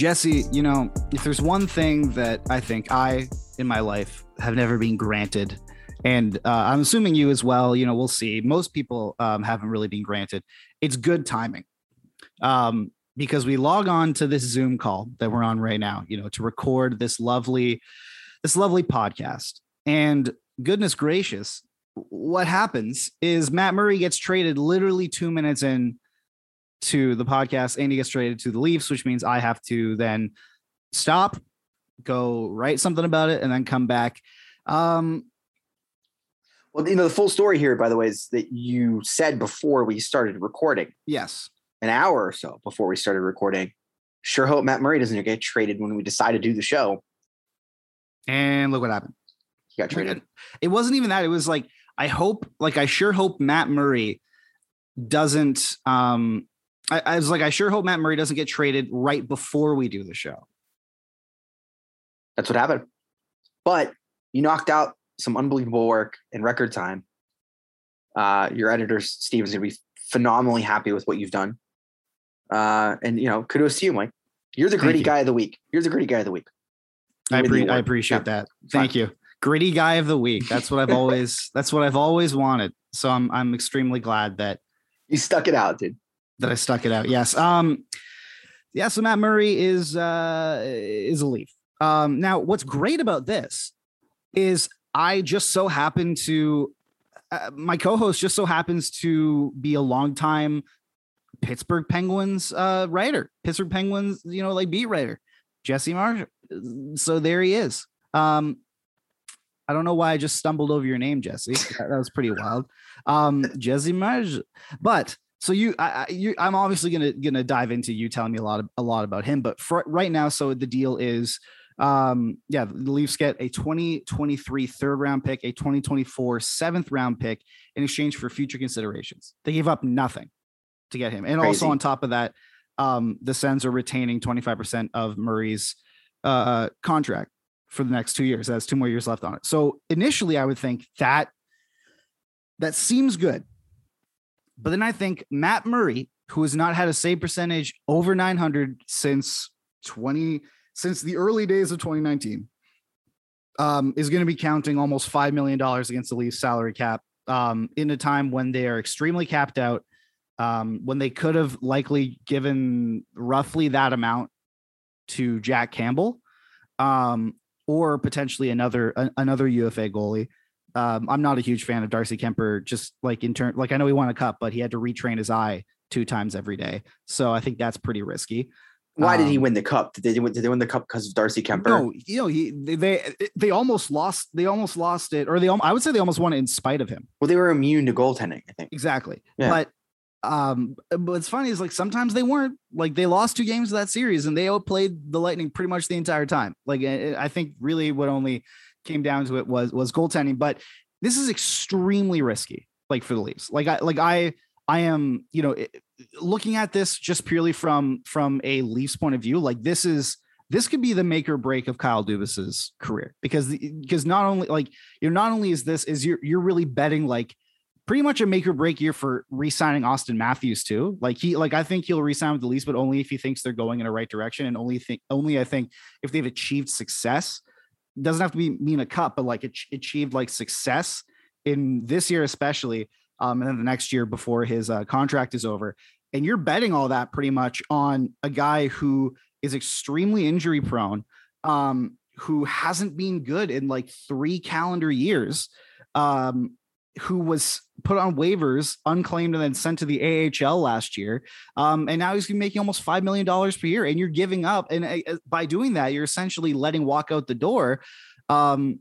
Jesse, you know, if there's one thing that I think I in my life have never been granted, and uh, I'm assuming you as well, you know, we'll see. Most people um, haven't really been granted. It's good timing. Um, because we log on to this Zoom call that we're on right now, you know, to record this lovely, this lovely podcast. And goodness gracious, what happens is Matt Murray gets traded literally two minutes in to the podcast and he gets traded to the Leafs, which means I have to then stop, go write something about it, and then come back. Um, Well, you know, the full story here, by the way, is that you said before we started recording, yes. an hour or so before we started recording, sure hope Matt Murray doesn't get traded when we decide to do the show. And look what happened. He got traded. It wasn't even that. It was like, I hope, like, I sure hope Matt Murray doesn't. Um, I, I was like, I sure hope Matt Murray doesn't get traded right before we do the show. That's what happened. But you knocked out some unbelievable work in record time. Uh, your editor, Steven's going to be phenomenally happy with what you've done. Uh, and, you know, kudos to you, Mike. You're the gritty you. guy of the week. You're the gritty guy of the week. You I, win the I appreciate Yeah. that. Fine. Thank you. Gritty guy of the week. That's what I've always. that's what I've always wanted. So I'm I'm extremely glad that You stuck it out, dude. That I stuck it out. Yes. Um. Yeah. So Matt Murray is uh is a Leaf. Um. Now, what's great about this is I just so happen to uh, my co-host just so happens to be a longtime Pittsburgh Penguins uh writer, Pittsburgh Penguins, you know, like beat writer, Jesse Marsh. So there he is. Um. I don't know why I just stumbled over your name, Jesse. That, that was pretty wild. Um, Jesse Marsh. But so you, I, I, you, I'm obviously gonna gonna dive into you telling me a lot of, a lot about him. But for right now, so the deal is, um, yeah, the Leafs get a 2023 third round pick, a 2024 seventh round pick in exchange for future considerations. They gave up nothing to get him, and Crazy. also on top of that, um, the Sens are retaining 25 percent of Murray's uh, contract for the next two years. That's two more years left on it. So initially, I would think that that seems good. But then I think Matt Murray, who has not had a save percentage over 900 since 20 since the early days of 2019, um, is going to be counting almost five million dollars against the Leafs salary cap um, in a time when they are extremely capped out. Um, when they could have likely given roughly that amount to Jack Campbell, um, or potentially another a- another UFA goalie. Um, I'm not a huge fan of Darcy Kuemper. Just like in turn, like I know he won a cup, but he had to retrain his eye two times every day. So I think that's pretty risky. Why did he Um, win the cup? Did they, did they win the cup because of Darcy Kuemper? No, you know he they they, almost lost. They almost lost it, or they I would say they almost won it in spite of him. Well, they were immune to goaltending, I think. Exactly. Yeah. But um, but what's funny is like sometimes they weren't like they lost two games of that series and they outplayed the Lightning pretty much the entire time. Like I think really what only came down to it was was goaltending. But this is extremely risky, like for the Leafs. Like I like I I am you know looking at this just purely from from a Leafs point of view. Like this is this could be the make or break of Kyle Dubas's career because the, because not only like you know not only is this is you're you're really betting like pretty much a make or break year for re-signing Auston Matthews too. Like he, like I think he'll re-sign with the Leafs, but only if he thinks they're going in a right direction, and only think only I think if they've achieved success. Doesn't have to be mean a cup, but like ach- achieved like success in this year especially, um, and then the next year before his uh, contract is over. And you're betting all that pretty much on a guy who is extremely injury prone, um, who hasn't been good in like three calendar years. Um, who was put on waivers, unclaimed, and then sent to the AHL last year. Um, and now he's making almost five million dollars per year, and you're giving up. And uh, by doing that, you're essentially letting walk out the door. Um,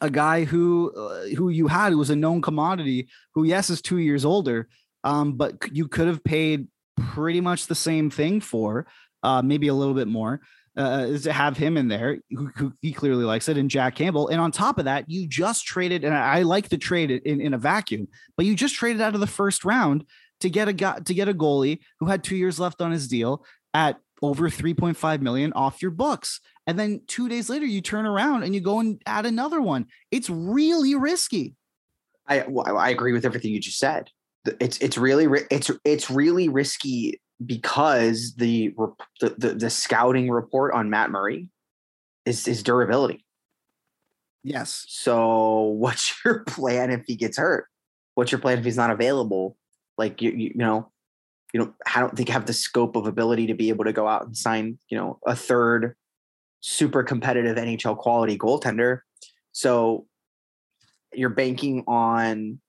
a guy who uh, who you had who was a known commodity, who yes is two years older, um, but you could have paid pretty much the same thing for uh, maybe a little bit more. Uh, is to have him in there, who, who he clearly likes it, and Jack Campbell. And on top of that, you just traded, and I, I like the trade in, in a vacuum, but you just traded out of the first round to get a guy to get a goalie who had two years left on his deal at over 3.5 million off your books. And then two days later, you turn around and you go and add another one. It's really risky. I well, I agree with everything you just said. It's it's really it's it's really risky because the the, the, the scouting report on Matt Murray is his durability. Yes. So what's your plan if he gets hurt? What's your plan if he's not available? Like you you, you know, you know, I don't think have the scope of ability to be able to go out and sign, you know, a third super competitive NHL quality goaltender. So you're banking on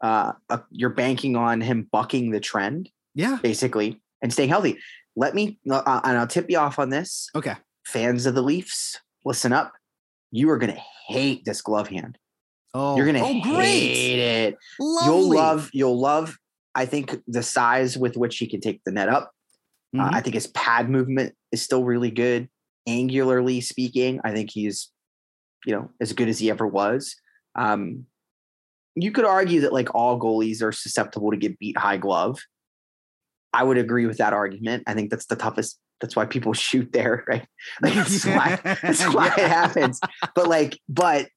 uh a, you're banking on him bucking the trend Yeah. basically and staying healthy. Let me uh, and I'll tip you off on this. Okay. Fans of the Leafs, listen up. You are going to hate this glove hand. Oh, You're going to oh, hate it. Lovely. You'll love you'll love I think the size with which he can take the net up. Uh, Mhm. I think his pad movement is still really good. Angularly speaking, I think he's, you know, as good as he ever was. Um, you could argue that like all goalies are susceptible to get beat high glove. I would agree with that argument. I think that's the toughest. That's why people shoot there, right? Like that's why that's why it happens. But like, but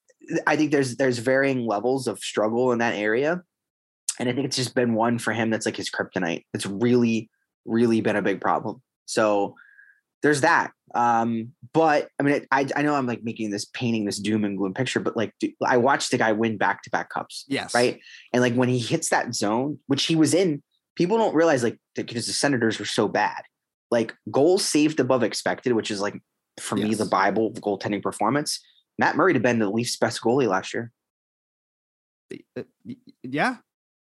I think there's there's varying levels of struggle in that area, and I think it's just been one for him that's like his kryptonite. It's really really been a big problem. So there's that. Um, but I mean, it, I I know I'm like making this painting this doom and gloom picture, but like I watched the guy win back to back cups, Yes. right? And like when he hits that zone, which he was in, people don't realize like because the Senators were so bad. Like goals saved above expected, which is like for me the bible of goaltending performance. Matt Murray had been the Leafs' best goalie last year. Uh, Yeah.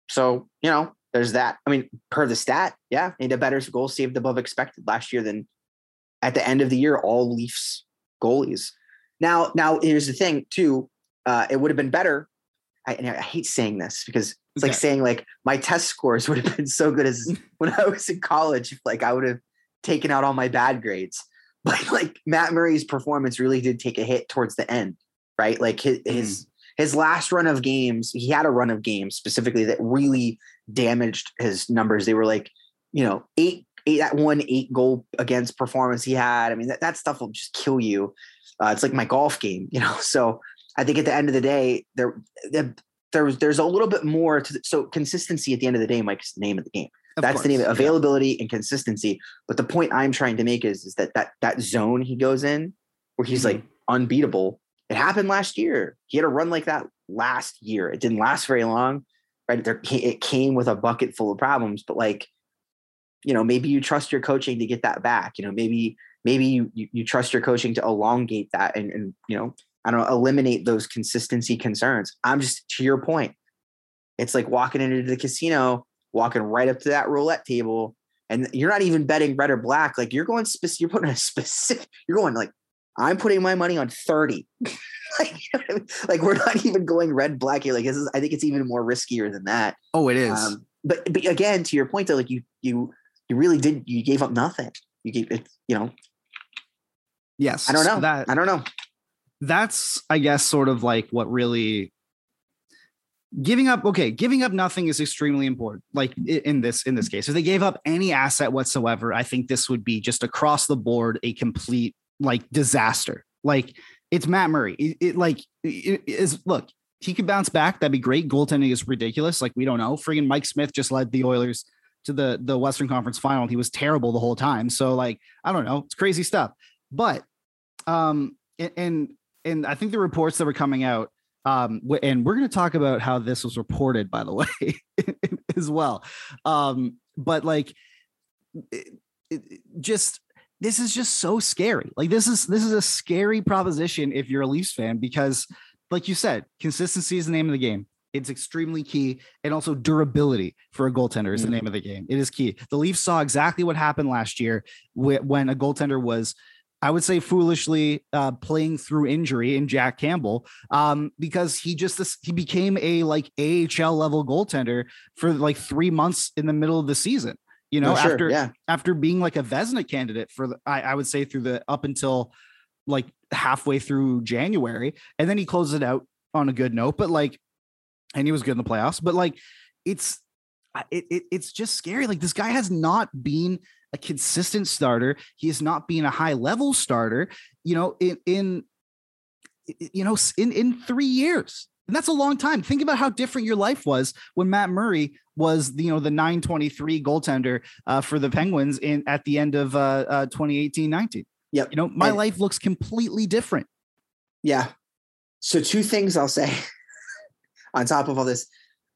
So, you know, there's that. I mean, per the stat, yeah, he had a better goal saved above expected last year than at the end of the year, all Leafs goalies. Now, now here's the thing, too. Uh, it would have been better. I, I hate saying this because it's like saying like my test scores would have been so good as when I was in college. Like I would have taken out all my bad grades. But like Matt Murray's performance really did take a hit towards the end, right? Like his his his last run of games, he had a run of games specifically that really damaged his numbers. They were like, you know, eight, eight that one eight goal against performance he had. I mean, that, that stuff will just kill you. Uh, it's like my golf game, you know. So I think at the end of the day, there there there's there's a little bit more to the, so consistency at the end of the day, Mike's the name of the game. Of That's the name, course, yeah. availability and consistency. But the point I'm trying to make is, is that that that zone he goes in where he's like mm-hmm. unbeatable. It happened last year. He had a run like that last year. It didn't last very long, right? There, it came with a bucket full of problems. But like, you know, maybe you trust your coaching to get that back. You know, maybe maybe you you, you trust your coaching to elongate that and and you know, I don't know, eliminate those consistency concerns. I'm just to your point. It's like walking into the casino walking right up to that roulette table and you're not even betting red or black like you're going specific you're putting a specific you're going like i'm putting my money on 30 like, you know I mean? like we're not even going red black here like this is i think it's even more riskier than that Oh, it is. um, but but again to your point though like you you you really did you gave up nothing you gave it you know yes. i don't so know That i don't know that's I guess sort of like what really giving up okay giving up nothing is extremely important like in this in this case. If they gave up any asset whatsoever i think this would be just across the board a complete like disaster. Like it's matt murray. It, it, like it is look he could bounce back. That'd be great. Goaltending is ridiculous. Like we don't know. Friggin mike smith just led the oilers to the the western conference final. He was terrible the whole time. So like i don't know. It's crazy stuff. But um and and, and i think the reports that were coming out um and we're going to talk about how this was reported by the way as well. Um but like it, it, just this is just so scary. Like this is this is a scary proposition if you're a leafs fan because like you said consistency is the name of the game. It's extremely key and also durability for a goaltender is the Mhm. name of the game. It is key. The leafs saw exactly what happened last year when a goaltender was I would say foolishly uh, playing through injury in Jack Campbell um, because he just this, he became a like AHL level goaltender for like three months in the middle of the season. You know, No, sure, after yeah. after being like a Vezina candidate for the, I, I would say through the up until like halfway through January, and then he closes it out on a good note. But like, and he was good in the playoffs. But like, it's it, it it's just scary. Like this guy has not been a consistent starter. He has not been a high level starter. You know, in in you know in in three years. And that's a long time. Think about how different your life was when Matt Murray was, the, you know, the 923 goaltender uh, for the Penguins in at the end of uh, uh, 2018-19. Yep. You know, my And- life looks completely different. Yeah. So two things I'll say on top of all this.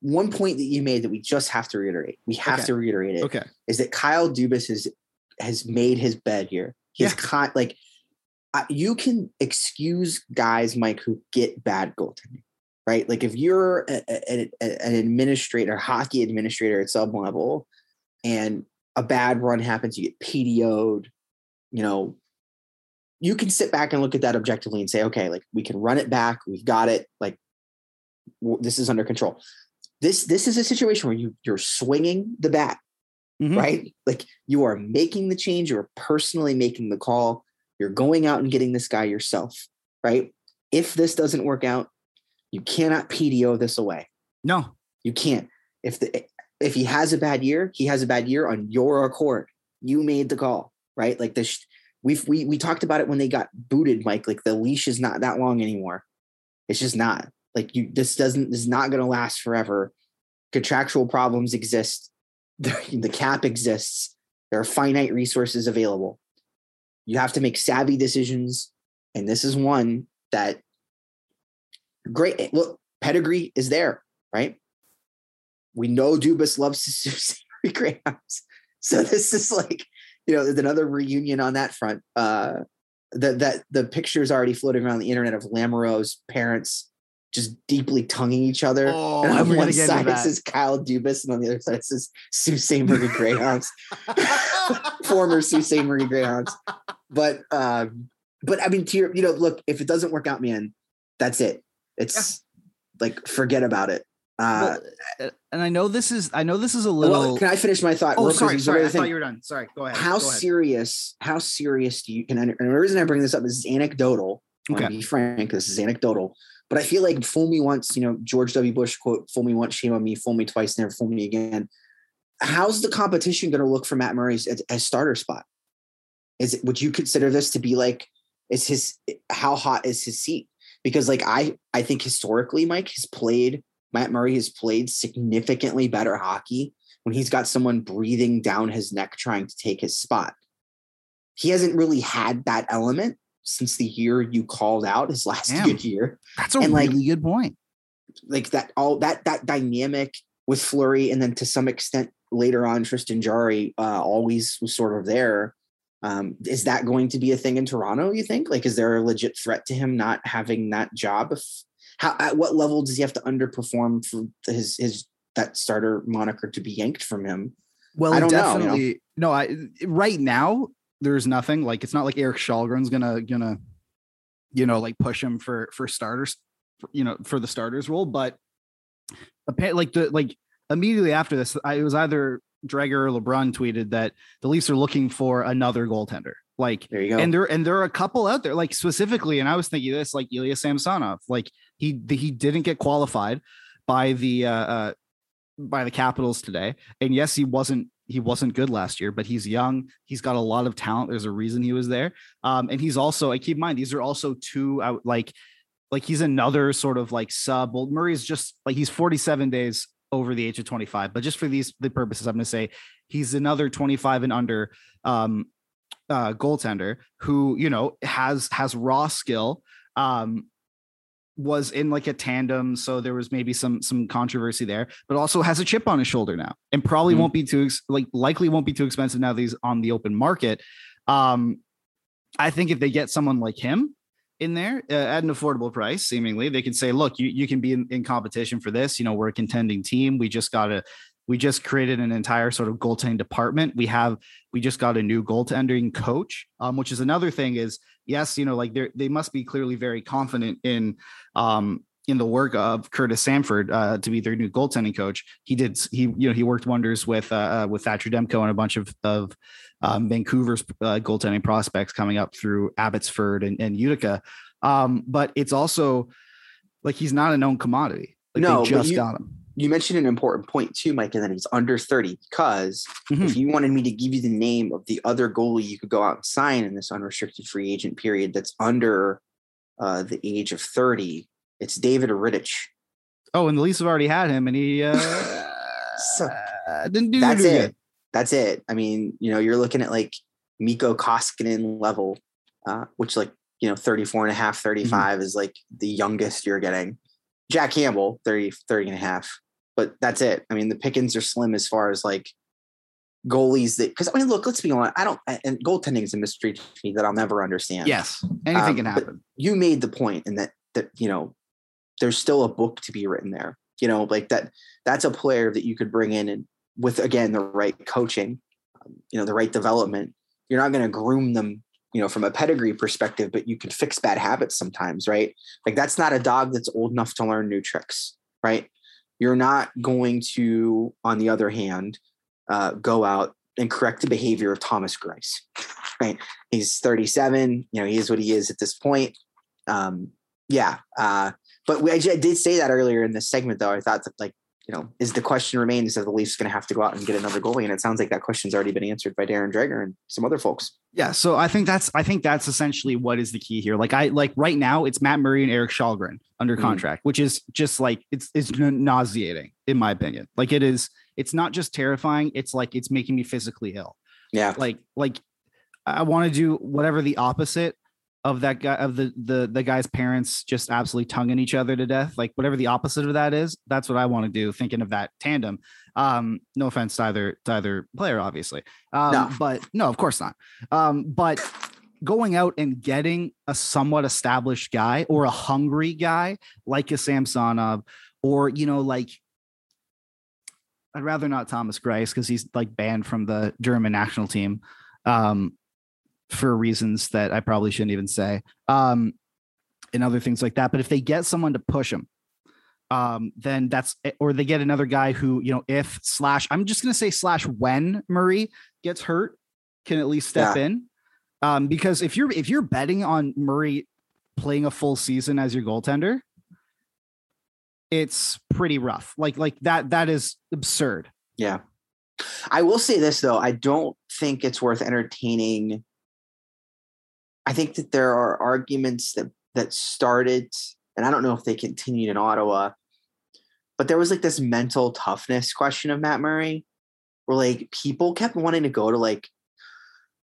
One point that you made that we just have to reiterate. We have Okay. to reiterate it. Okay. Is that Kyle Dubas has has made his bed here. He's Yeah. con- like you can excuse guys, Mike, who get bad goaltending, right? Like if you're a, a- a- an administrator, hockey administrator at some level, and a bad run happens, you get PDO'd, you know, you can sit back and look at that objectively and say, okay, like we can run it back, we've got it, like w- this is under control. This this is a situation where you you're swinging the bat, Mhm. right? Like you are making the change, you're personally making the call, you're going out and getting this guy yourself, right? If this doesn't work out, you cannot PDO this away. No. You can't. If the if he has a bad year, he has a bad year on your accord. You made the call, right? Like this. We've we we talked about it when they got booted, Mike. Like the leash is not that long anymore. It's just not. Like you, this doesn't. This is not going to last forever. Contractual problems exist. The, cap exists. There are finite resources available. You have to make savvy decisions, and this is one that. Great. Look, pedigree is there, right? we know Dubas loves Susie Greyhounds. So this is like, you know, there's another reunion on that front. Uh that that the picture is already floating around the internet of Lamoureux's parents just deeply tonguing each other. Oh, and on one side it says Kyle Dubas, and on the other side it says Sault Ste. Marie Greyhounds. Former Sault Ste. Marie Greyhounds. But um, but I mean to your, you know, look, if it doesn't work out, man, that's it. It's like forget about it. Uh Well, uh, and I know this is I know this is a well, little can I finish my thought? Oh, sorry, sorry. I thought you were done. Sorry. Go ahead. how Go ahead. serious? How serious do you? And, and the reason I bring this up is anecdotal. I wanna be frank. This is anecdotal, but I feel like fool me once. You know, George W. Bush quote: "Fool me once, shame on me. Fool me twice, never fool me again." How's the competition going to look for Matt Murray's as, as starter spot? Is it? Would you consider this to be like? Is his how hot is his seat? Because like I I think historically, Mike has played. Matt Murray has played significantly better hockey when he's got someone breathing down his neck trying to take his spot. He hasn't really had that element since the year you called out his last Damn. good year. That's a and, like, really good point. Like that all that that dynamic with Fleury and then to some extent later on Tristan Jarry uh, always was sort of there. Um, is that going to be a thing in Toronto? You think? Like, is there a legit threat to him not having that job? If how at what level does he have to underperform for his his that starter moniker to be yanked from him? Well, I don't know, you know? definitely no. I right now there's nothing like it's not like Erik Källgren's gonna gonna you know like push him for for starters, for, you know, for the starters role. But like the like immediately after this, I, it was either Dreger or LeBrun tweeted that the Leafs are looking for another goaltender. Like There you go. and there and there are a couple out there, like specifically, and I was thinking this, like Ilya Samsonov, like he he didn't get qualified by the uh, uh by the Capitals today, and yes, he wasn't he wasn't good last year, but he's young, he's got a lot of talent. There's a reason he was there, um, and he's also I keep in mind these are also two out like like he's another sort of like sub. Well, Murray's just like he's 47 days over the age of 25, but just for these the purposes, I'm going to say he's another 25 and under um uh goaltender who you know has has raw skill um was in like a tandem so there was maybe some some controversy there but also has a chip on his shoulder now and probably Mhm. won't be too ex- like likely won't be too expensive now that he's on the open market um i think if they get someone like him in there uh, at an affordable price seemingly they can say look you, you can be in, in competition for this you know we're a contending team we just got to we just created an entire sort of goaltending department we have we just got a new goaltending coach um, which is another thing is yes you know like they they must be clearly very confident in um in the work of Curtis Sanford uh, to be their new goaltending coach. He did he you know he worked wonders with uh, uh with Thatcher Demko and a bunch of of um, Vancouver's uh, goaltending prospects coming up through Abbotsford and, and Utica. Um, but it's also like he's not a known commodity. Like No, they just you- got him. You mentioned an important point too, Mike, and that he's under 30 because Mhm. if you wanted me to give you the name of the other goalie you could go out and sign in this unrestricted free agent period that's under uh, the age of 30, it's David Rittich. Oh, and the Leafs have already had him, and he uh, So- didn't do That's it. good. That's it. I mean, you know, you're looking at like Mikko Koskinen level, uh, which like, you know, 34 and a half, 35 is like the youngest you're getting. Jack Campbell, 30, 30 and a half. But that's it. I mean, the pickings are slim as far as like goalies that because I mean, look, let's be honest. I don't and goaltending is a mystery to me that I'll never understand. Yes, anything Um, can happen. you made the point in that that you know there's still a book to be written there you know like that that's a player that you could bring in and with again the right coaching um, you know the right development you're not going to groom them you know from a pedigree perspective but you can fix bad habits sometimes right like that's not a dog that's old enough to learn new tricks right you're not going to on the other hand uh, go out and correct the behavior of thomas greiss right? He's 37 you know he is what he is at this point. Um yeah uh but we, I, did say that earlier in this segment though. I thought that like you know is the question remains are the leafs going to have to go out and get another goalie and it sounds like that question's already been answered by darren dreger and some other folks Yeah, so I think that's I think that's essentially what is the key here. Like I like right now it's Matt Murray and Erik Källgren under Mhm. contract, which is just like it's it's nauseating in my opinion. Like it is it's not just terrifying, it's like it's making me physically ill. yeah Like like I want to do whatever the opposite of that guy of the the the guy's parents just absolutely tonguing each other to death. Like whatever the opposite of that is, that's what I want to do thinking of that tandem. Um no offense to either to either player obviously. Um No. but no, of course not. Um, but going out and getting a somewhat established guy or a hungry guy like a Samsonov, or you know, like I'd rather not Thomas Greiss because he's like banned from the German national team um, for reasons that I probably shouldn't even say, um, and other things like that. But if they get someone to push him, um, then that's or they get another guy who you know if slash I'm just gonna say slash when Murray gets hurt can at least step in um, because if you're if you're betting on Murray playing a full season as your goaltender, it's pretty rough. Like like that that is absurd. Yeah. I will say this though, I don't think it's worth entertaining. I think that there are arguments that that started, and I don't know if they continued in Ottawa, but there was like this mental toughness question of Matt Murray, where like people kept wanting to go to like,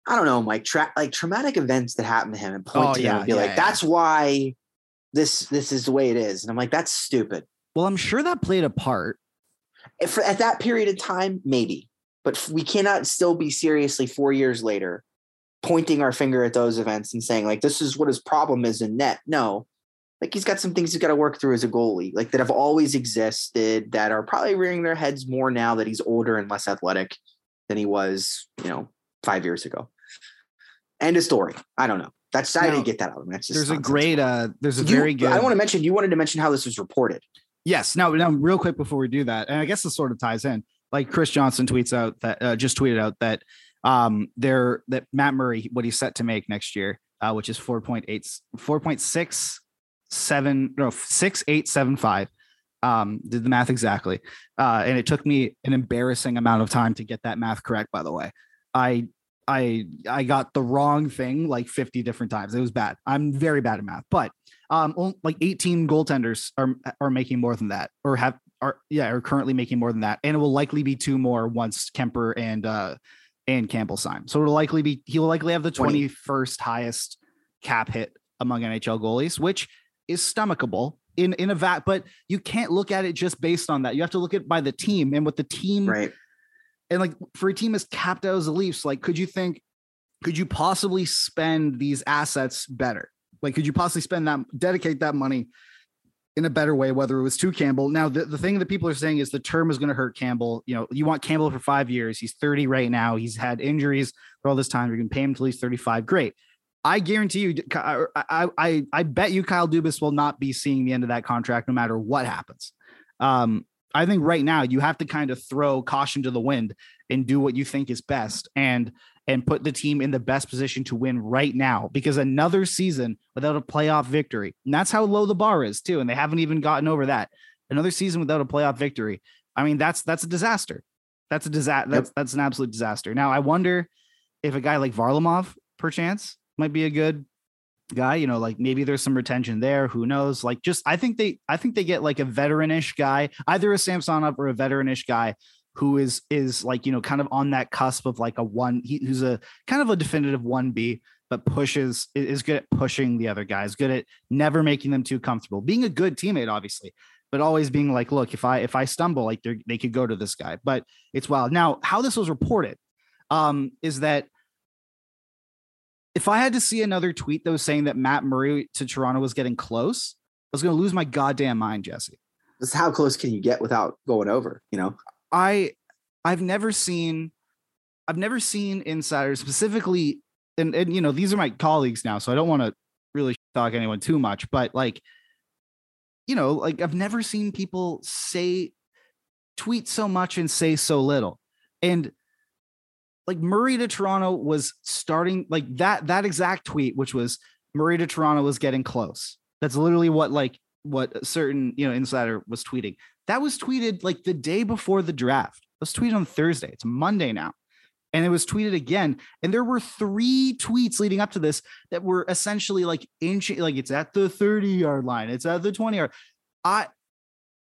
I don't know, like tra- like traumatic events that happened to him and point Oh, to him yeah, and be yeah, like, yeah. that's why this this is the way it is. And I'm like, that's stupid. Well, I'm sure that played a part. if at that period of time, maybe, but we cannot still be seriously four years later pointing our finger at those events and saying like this is what his problem is in net. No, like he's got some things he's got to work through as a goalie, like that have always existed that are probably rearing their heads more now that he's older and less athletic than he was, you know, five years ago. End of story. I don't know. That's I Now, didn't get that out of him. That's just There's a great uh there's a You- very good I want to mention. You wanted to mention how this was reported. Yes. Now, now, real quick before we do that, and I guess this sort of ties in. Like Chris Johnston tweets out that uh, just tweeted out that um there that Matt Murray what he's set to make next year, uh, which is 4.8 4.67 no 6875. Um, did the math exactly. Uh, and it took me an embarrassing amount of time to get that math correct, by the way. I I I got the wrong thing like 50 different times. It was bad. I'm very bad at math, but um like 18 goaltenders are are making more than that or have are yeah are currently making more than that and it will likely be two more once kuemper and uh and campbell sign so it'll likely be he will likely have the 20. 21st highest cap hit among nhl goalies which is stomachable in in a vat but you can't look at it just based on that you have to look at it by the team and what the team Right. and like for a team as capped out as the Leafs, like could you think could you possibly spend these assets better? Like could you possibly spend that dedicate that money in a better way, whether it was to Campbell? Now the, the thing that people are saying is the term is going to hurt Campbell. You know, you want Campbell for five years. He's 30 right now. He's had injuries for all this time. You're gonna pay him till he's 35. Great. I guarantee you, I, I, I bet you Kyle Dubas will not be seeing the end of that contract no matter what happens. Um, I think right now you have to kind of throw caution to the wind and do what you think is best and and put the team in the best position to win right now because another season without a playoff victory. And that's how low the bar is too and they haven't even gotten over that. Another season without a playoff victory. I mean that's that's a disaster. That's a disaster. That's that's an absolute disaster. Now I wonder if a guy like Varlamov perchance might be a good guy you know like maybe there's some retention there who knows like just i think they i think they get like a veteranish guy either a samsonov or a veteranish guy who is is like you know kind of on that cusp of like a one he, who's a kind of a definitive 1b but pushes is good at pushing the other guys good at never making them too comfortable being a good teammate obviously but always being like look if i if i stumble like they they could go to this guy but it's wild now how this was reported um is that if I had to see another tweet that was saying that Matt Murray to Toronto was getting close, I was going to lose my goddamn mind, Jesse. This is how close can you get without going over? You know, I I've never seen I've never seen insiders specifically and and you know these are my colleagues now so I don't want to really talk anyone too much but like you know like I've never seen people say tweet so much and say so little. And like Murray to Toronto was starting like that that exact tweet which was Murray to Toronto was getting close. That's literally what like what a certain you know insider was tweeting that was tweeted like the day before the draft. It was tweeted on Thursday. It's Monday now. And it was tweeted again. And there were three tweets leading up to this that were essentially like inch, like it's at the 30 yard line, it's at the 20 yard. I,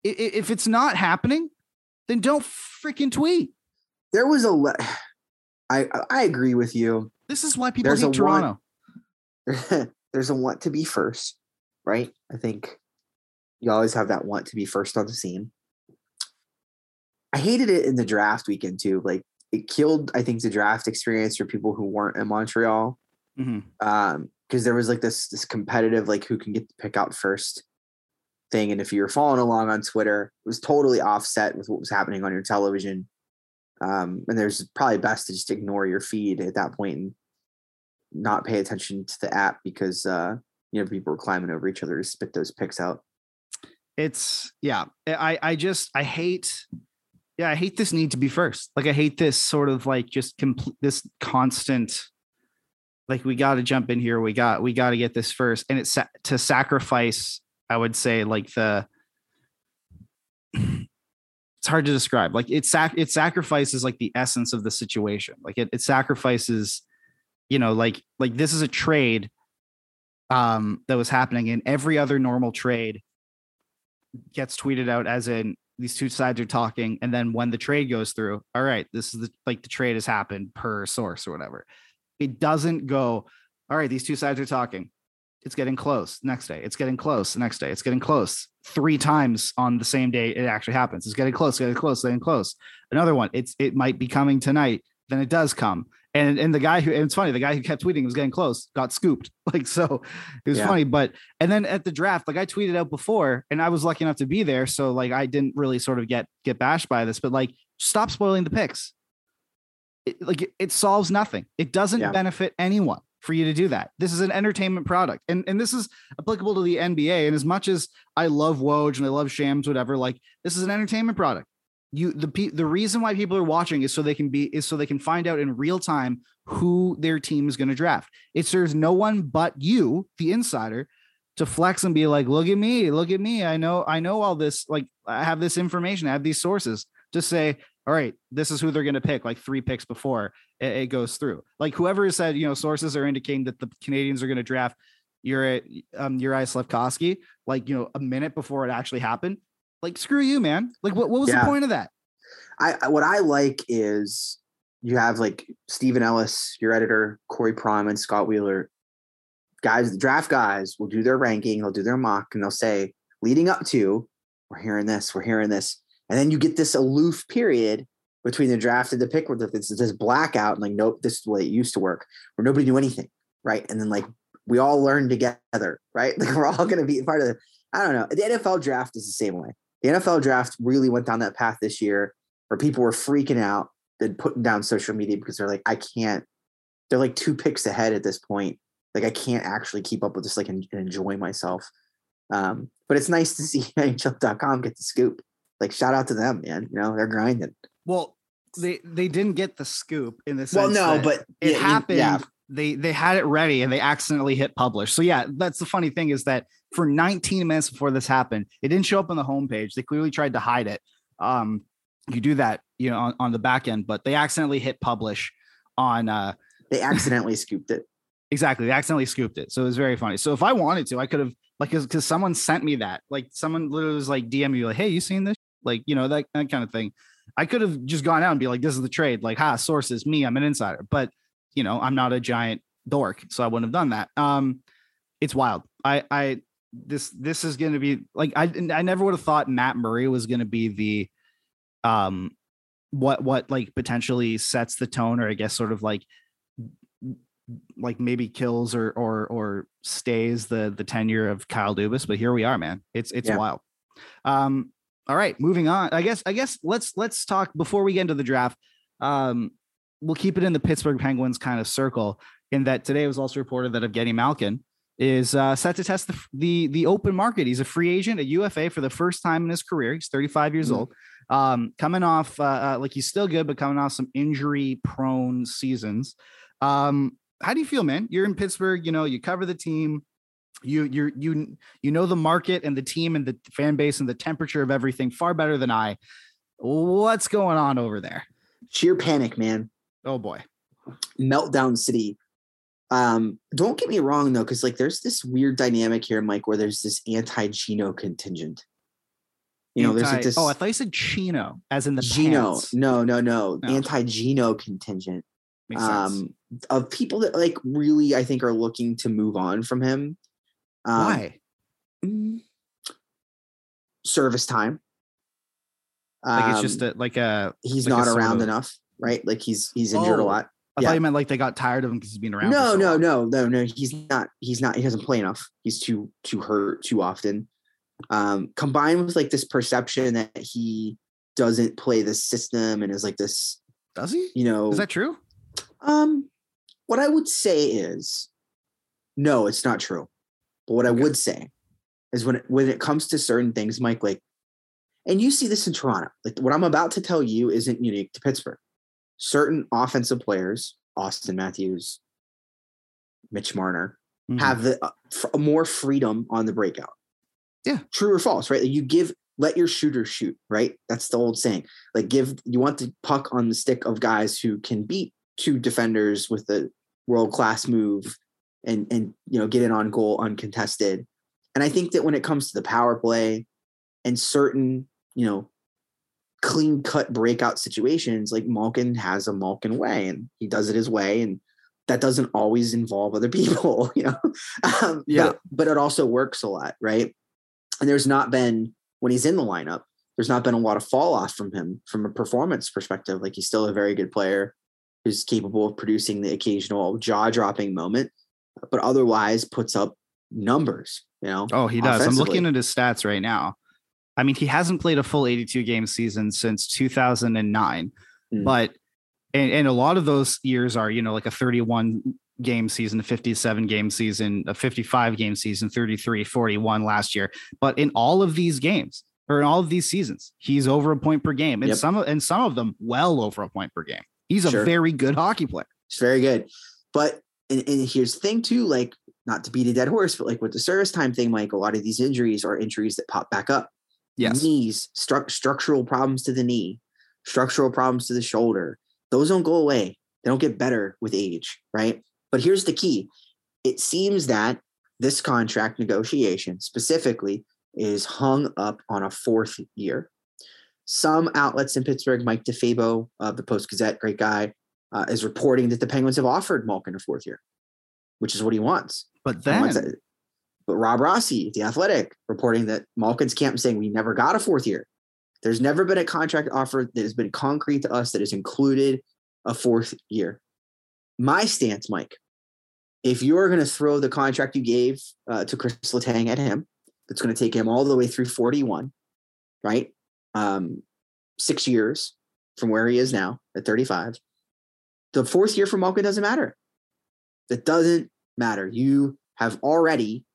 if it's not happening, then don't freaking tweet. there was a. Le- I I agree with you. This is why people There's hate Toronto. There's a want to be first, right? I think you always have that want to be first on the scene. I hated it in the draft weekend too. Like it killed, I think, the draft experience for people who weren't in Montreal. Mhm. um because there was like this this competitive like who can get the pick out first thing and if you were following along on twitter it was totally offset with what was happening on your television um and there's probably best to just ignore your feed at that point and not pay attention to the app because uh you know people were climbing over each other to spit those picks out it's yeah i i just i hate yeah i hate this need to be first. Like i hate this sort of like just complete this constant like we got to jump in here we got we got to get this first. And it's sa- to sacrifice i would say like the it's hard to describe. Like it sac it sacrifices like the essence of the situation. Like it, it sacrifices you know like like this is a trade um that was happening in every other normal trade gets tweeted out as in these two sides are talking and then when the trade goes through all right this is the like the trade has happened per source or whatever. It doesn't go all right these two sides are talking. It's getting close. Next day. It's getting close. Next day. It's getting close. Three times on the same day it actually happens. It's getting close getting close getting close. Another one. It's it might be coming tonight. Then it does come and and the guy who and it's funny the guy who kept tweeting was getting close got scooped. Like so it was Yeah. funny but and then at the draft like i tweeted out before and i was lucky enough to be there so like i didn't really sort of get get bashed by this but like stop spoiling the picks. It, like it, it solves nothing. It doesn't Yeah. benefit anyone for you to do that. This is an entertainment product and and this is applicable to the nba and as much as i love woj and i love shams whatever like this is an entertainment product you the the reason why people are watching is so they can be is so they can find out in real time who their team is going to draft. It serves no one but you, the insider, to flex and be like, "Look at me, look at me. I know, I know all this. Like, I have this information. I have these sources." To say, "All right, this is who they're going to pick." Like three picks before it, it goes through. Like whoever said, you know, sources are indicating that the Canadiens are going to draft Uri um Uri Slafkovsky, like you know, a minute before it actually happened. Like, screw you, man. Like, what, what was Yeah. the point of that? I, what I like is you have like Stephen Ellis, your editor, Corey Pronman, and Scott Wheeler. Guys, the draft guys will do their ranking, they'll do their mock, and they'll say, leading up to, we're hearing this, we're hearing this. And then you get this aloof period between the draft and the pick where it's this blackout and like, nope, this is the way it used to work, where nobody knew anything. Right. And then like we all learn together, right? Like we're all gonna be part of the I don't know. The NFL draft is the same way. The NFL draft really went down that path this year where people were freaking out and putting down social media because they're like, I can't, they're like two picks ahead at this point. Like I can't actually keep up with this, like and, and enjoy myself. Um, but it's nice to see NHL.com get the scoop. Like shout out to them, man. You know, they're grinding. Well, they they didn't get the scoop in this. Well, no, but it yeah, happened. yeah. They they had it ready and they accidentally hit publish. So yeah, that's the funny thing is that for 19 minutes before this happened, it didn't show up on the homepage. They clearly tried to hide it. Um, you do that, you know, on, on the back end, but they accidentally hit publish on uh They accidentally scooped it. exactly they accidentally scooped it. So it was very funny. So if I wanted to, I could have like because someone sent me that. Like someone literally was like DM me like, hey, you seen this? Like, you know, that, that kind of thing. I could have just gone out and be like, this is the trade. Like, ha, sources, me, I'm an insider. But you know, I'm not a giant dork, so I wouldn't have done that. Um, it's wild. I I this this is gonna be like I I never would have thought Matt Murray was gonna be the um what what like potentially sets the tone or I guess sort of like like maybe kills or or or stays the the tenure of Kyle Dubas, but here we are, man. It's it's Yeah. wild. Um, all right, moving on. I guess I guess let's let's talk before we get into the draft. Um, we'll keep it in the Pittsburgh Penguins kind of circle. In that today it was also reported that of Evgeny Malkin is uh, set to test the, the the open market. He's a free agent, a UFA for the first time in his career. He's 35 years Mhm. old. Um, coming off uh, uh, like he's still good, but coming off some injury prone seasons. Um, how do you feel, man? You're in Pittsburgh. You know, you cover the team. You you you you know the market and the team and the fan base and the temperature of everything far better than I. What's going on over there? Sheer panic, man. Oh boy. meltdown city um don't get me wrong though because like there's this weird dynamic here mike where there's this anti-geno contingent you know there's like this oh, I thought you said Chino, as in the gino pants. no no no No. anti-geno contingent Makes sense. um of people that like really i think are looking to move on from him um, Why? mm, service time Like it's just Um, a, like a. he's like not around of- enough right like he's he's injured a Oh, lot I yeah. thought you meant like they got tired of him because he's been around. No, so no, long. no, no, no. He's not. He's not. He doesn't play enough. He's too too hurt too often. Um, combined with like this perception that he doesn't play the system and is like this, Does he? you know. Is that true? um, what I would say is, no, it's not true. But what I would say is when it, when it comes to certain things, Mike, like, and you see this in Toronto. Like what I'm about to tell you isn't unique to Pittsburgh. Certain offensive players, Auston Matthews, Mitch Marner, Mhm. have the uh, f- more freedom on the breakout. Yeah. True or false, right? Like you give let your shooter shoot, right? That's the old saying. Like give you want the puck on the stick of guys who can beat two defenders with a world class move and and you know get it on goal uncontested. And I think that when it comes to the power play and certain, you know, clean cut breakout situations, like Malkin has a Malkin way and he does it his way. And that doesn't always involve other people, you know. Um, Yeah. But, but it also works a lot, right? And there's not been when he's in the lineup, there's not been a lot of fall off from him from a performance perspective. Like he's still a very good player who's capable of producing the occasional jaw dropping moment, but otherwise puts up numbers, you know. Oh, he does. I'm looking at his stats right now. I mean, he hasn't played a full 82 game season since 2009, Mm. but and, and a lot of those years are, you know, like a 31 game season, a 57 game season, a 55 game season, 33, 41 last year. But in all of these games or in all of these seasons, he's over a point per game, and Yep. some of and some of them well over a point per game. He's a Sure. very good hockey player. It's very good. But and, and here's the thing too, like not to beat a dead horse, but like with the service time thing, Mike, a lot of these injuries are injuries that pop back up. Yes. Knees, stru- structural problems to the knee, structural problems to the shoulder. Those don't go away. They don't get better with age, right? But here's the key. It seems that this contract negotiation specifically is hung up on a fourth year. Some outlets in Pittsburgh, Mike DeFabo of the Post Gazette, great guy, uh, is reporting that the Penguins have offered Malkin a fourth year, which is what he wants. But He then. But Rob Rossi, the Athletic, reporting that Malkin's camp saying we never got a fourth year. There's never been a contract offer that has been concrete to us that has included a fourth year. My stance, Mike, if you're going to throw the contract you gave uh, to Chris Letang at him, that's going to take him all the way through 41, right? Um, six years from where he is now at 35. The fourth year for Malkin doesn't matter. That doesn't matter. You have already,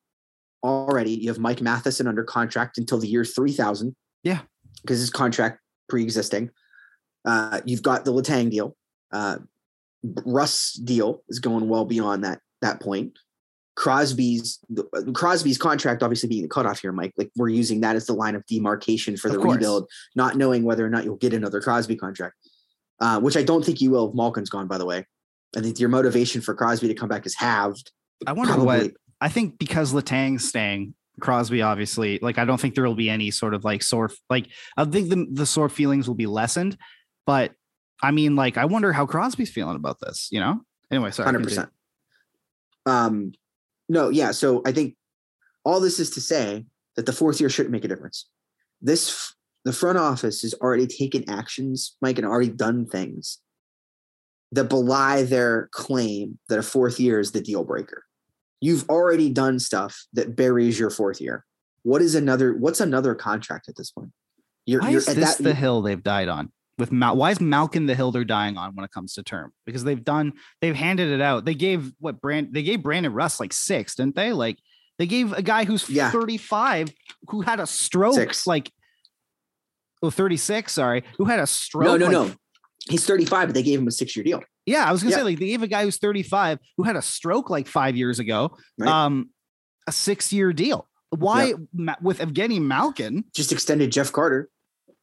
already, you have Mike Matheson under contract until the year 3000. Yeah. Because his contract pre existing. Uh, you've got the Letang deal. Uh, Rust deal is going well beyond that that point. Crosby's Crosby's contract obviously being the cutoff here, Mike. Like we're using that as the line of demarcation for the rebuild, not knowing whether or not you'll get another Crosby contract, uh, which I don't think you will if Malkin's gone. By the way, I think your motivation for Crosby to come back is halved. I wonder what I think because Letang's staying, Crosby obviously like I don't think there will be any sort of like sore like I think the the sore feelings will be lessened, but I mean like I wonder how Crosby's feeling about this, you know? Anyway, sorry. hundred continue. percent. Um, no, yeah. So I think all this is to say that the fourth year shouldn't make a difference. This the front office has already taken actions, Mike, and already done things that belie their claim that a fourth year is the deal breaker. You've already done stuff that buries your fourth year. What is another? What's another contract at this point? You're, Why you're is this the hill they've died on? With Mal- why is Malkin the hill they're dying on when it comes to term? Because they've done they've handed it out. They gave what brand they gave Brandon Rust like six, didn't they? Like they gave a guy who's Yeah. 35 who had a stroke Six. like oh 36, sorry, who had a stroke. no, no, like, no. He's 35, but they gave him a six year deal. Yeah, I was gonna Yeah. say like they gave a guy who's 35 who had a stroke like five years ago, Right. um, a six-year deal. Why Ma- with Evgeny Malkin? Just extended Jeff Carter.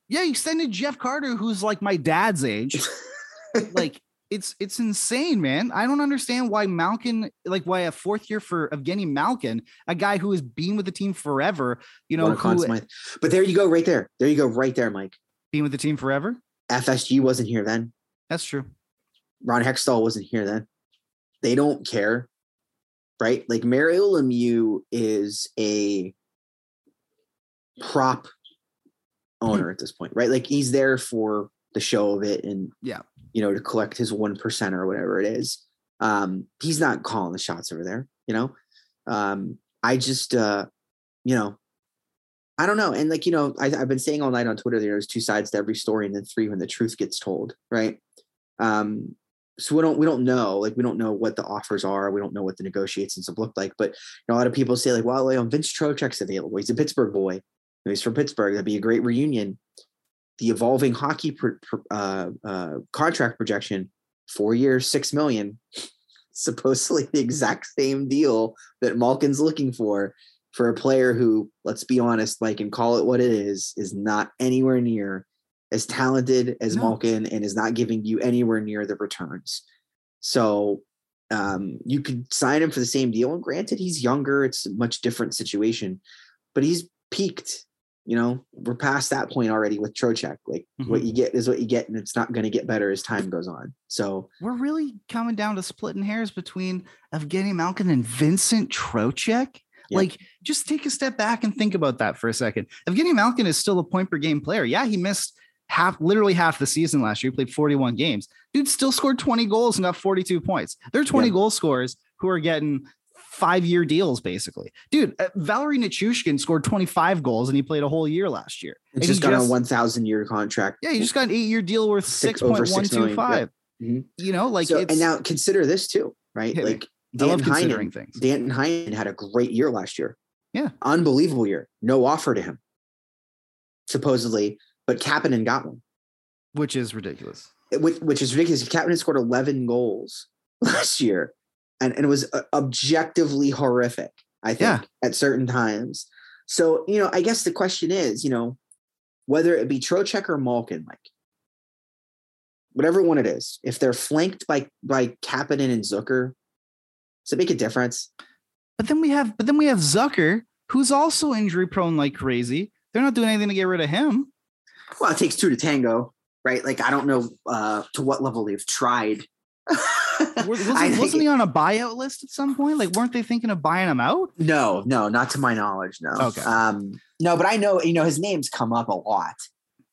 Yeah, you extended Jeff Carter, who's like my dad's age. like it's it's insane, man. I don't understand why Malkin, like why a fourth year for Evgeny Malkin, a guy who has been with the team forever, you know, Won a Conn who But there you go, right there. There you go, right there, Mike. Being with the team forever. FSG wasn't here then. That's true. Ron Hextall wasn't here then. They don't care, right? Like Mario Lemieux is a prop owner at this point, right? Like he's there for the show of it and Yeah. you know to collect his one percent or whatever it is. Um, he's not calling the shots over there, you know. Um, I just uh, you know, I don't know. And like, you know, I, I've been saying all night on Twitter, there's two sides to every story, and then three when the truth gets told, right? Um, so we don't we don't know, like we don't know what the offers are, we don't know what the negotiations have looked like. But you know, a lot of people say, like, well, like, um, Vince Trocheck's available. He's a Pittsburgh boy. He's from Pittsburgh. That'd be a great reunion. The evolving hockey uh, uh, contract projection, four years, six million, supposedly the exact same deal that Malkin's looking for for a player who, let's be honest, like and call it what it is, is not anywhere near as talented as No. Malkin and is not giving you anywhere near the returns. So um, you could sign him for the same deal. And granted, he's younger, it's a much different situation, but he's peaked. You know, we're past that point already with Trocheck. Like what you get is what you get, and it's not going to get better as time goes on. So We're really coming down to splitting hairs between Evgeny Malkin and Vincent Trocheck. Yeah. Like, just take a step back and think about that for a second. Evgeny Malkin is still a point per game player. Yeah, he missed half, literally half the season last year. He played 41 games. Dude still scored 20 goals and got 42 points. There are 20 Yeah. goal scorers who are getting five year deals, basically. Dude, uh, Valeri Nichushkin scored 25 goals and he played a whole year last year. it's And just he got a 1,000 year contract. Yeah, he just got an eight year deal worth Six- over six million, 6.125. yeah. Mhm. You know, like so, it's and now consider this too, right? Hit Like I love Dan considering Heinen, things. Danton Heinen had a great year last year. Yeah. Unbelievable year. No offer to him, supposedly, but Kapanen got one, which is ridiculous. which, which is ridiculous. Kapanen scored 11 goals last year, and, and it was uh, objectively horrific, I think, Yeah. at certain times. So, you know, I guess the question is, you know, whether it be Trocheck or Malkin, like whatever one it is, if they're flanked by by Kapanen and Zucker, does it make a difference? But then we have, but then we have Zucker, who's also injury prone like crazy. They're not doing anything to get rid of him. Well, it takes two to tango, right? Like I don't know uh, to what level they've tried. Was, wasn't, wasn't he on a buyout list at some point? Like, weren't they thinking of buying him out? no, no, not to my knowledge. No. Okay. Um, no, but I know you know his name's come up a lot,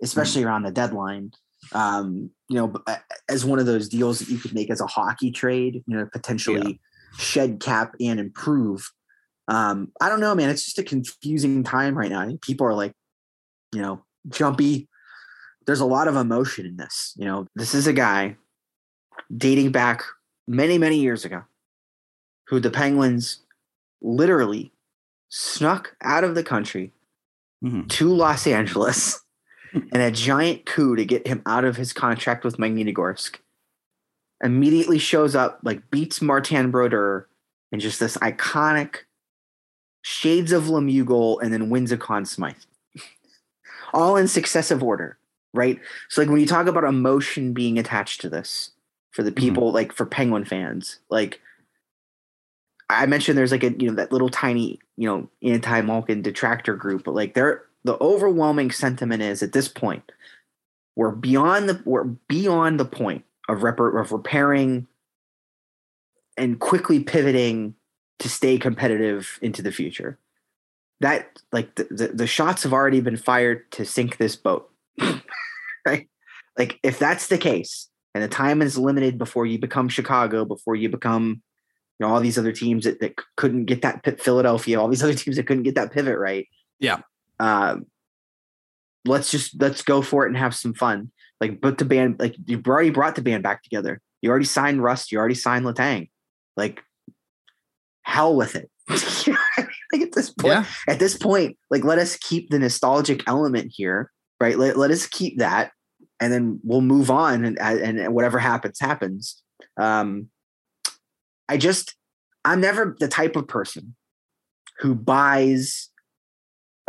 especially around the deadline. Um, you know, as one of those deals that you could make as a hockey trade. You know, potentially shed cap and improve. Um, I don't know, man. It's just a confusing time right now. I think people are like, you know, jumpy. There's a lot of emotion in this. You know, this is a guy dating back many, many years ago who the Penguins literally snuck out of the country Mhm. to Los Angeles and a giant coup to get him out of his contract with Magnitogorsk. Immediately shows up, like beats Martin Brodeur in just this iconic shades of Lemieux goal, and then wins a Conn Smythe. All in successive order, right? So, like when you talk about emotion being attached to this for the mm-hmm. people, like for Penguin fans, like I mentioned, there's like a you know that little tiny you know anti Malkin detractor group, but like they're the overwhelming sentiment is at this point we're beyond the we're beyond the point of rep- of repairing and quickly pivoting to stay competitive into the future. That like the, the, the shots have already been fired to sink this boat. right? Like if that's the case and the time is limited before you become Chicago, before you become you know all these other teams that, that couldn't get that pi- Philadelphia, all these other teams that couldn't get that pivot right. Yeah. Um let's just let's go for it and have some fun. Like but the band like you've already brought the band back together. You already signed Rust, you already signed Letang. Like hell with it. You know I mean? like at this point, Yeah. at this point, like let us keep the nostalgic element here, right? Let, let us keep that and then we'll move on and, and, and whatever happens, happens. Um, I just, I'm never the type of person who buys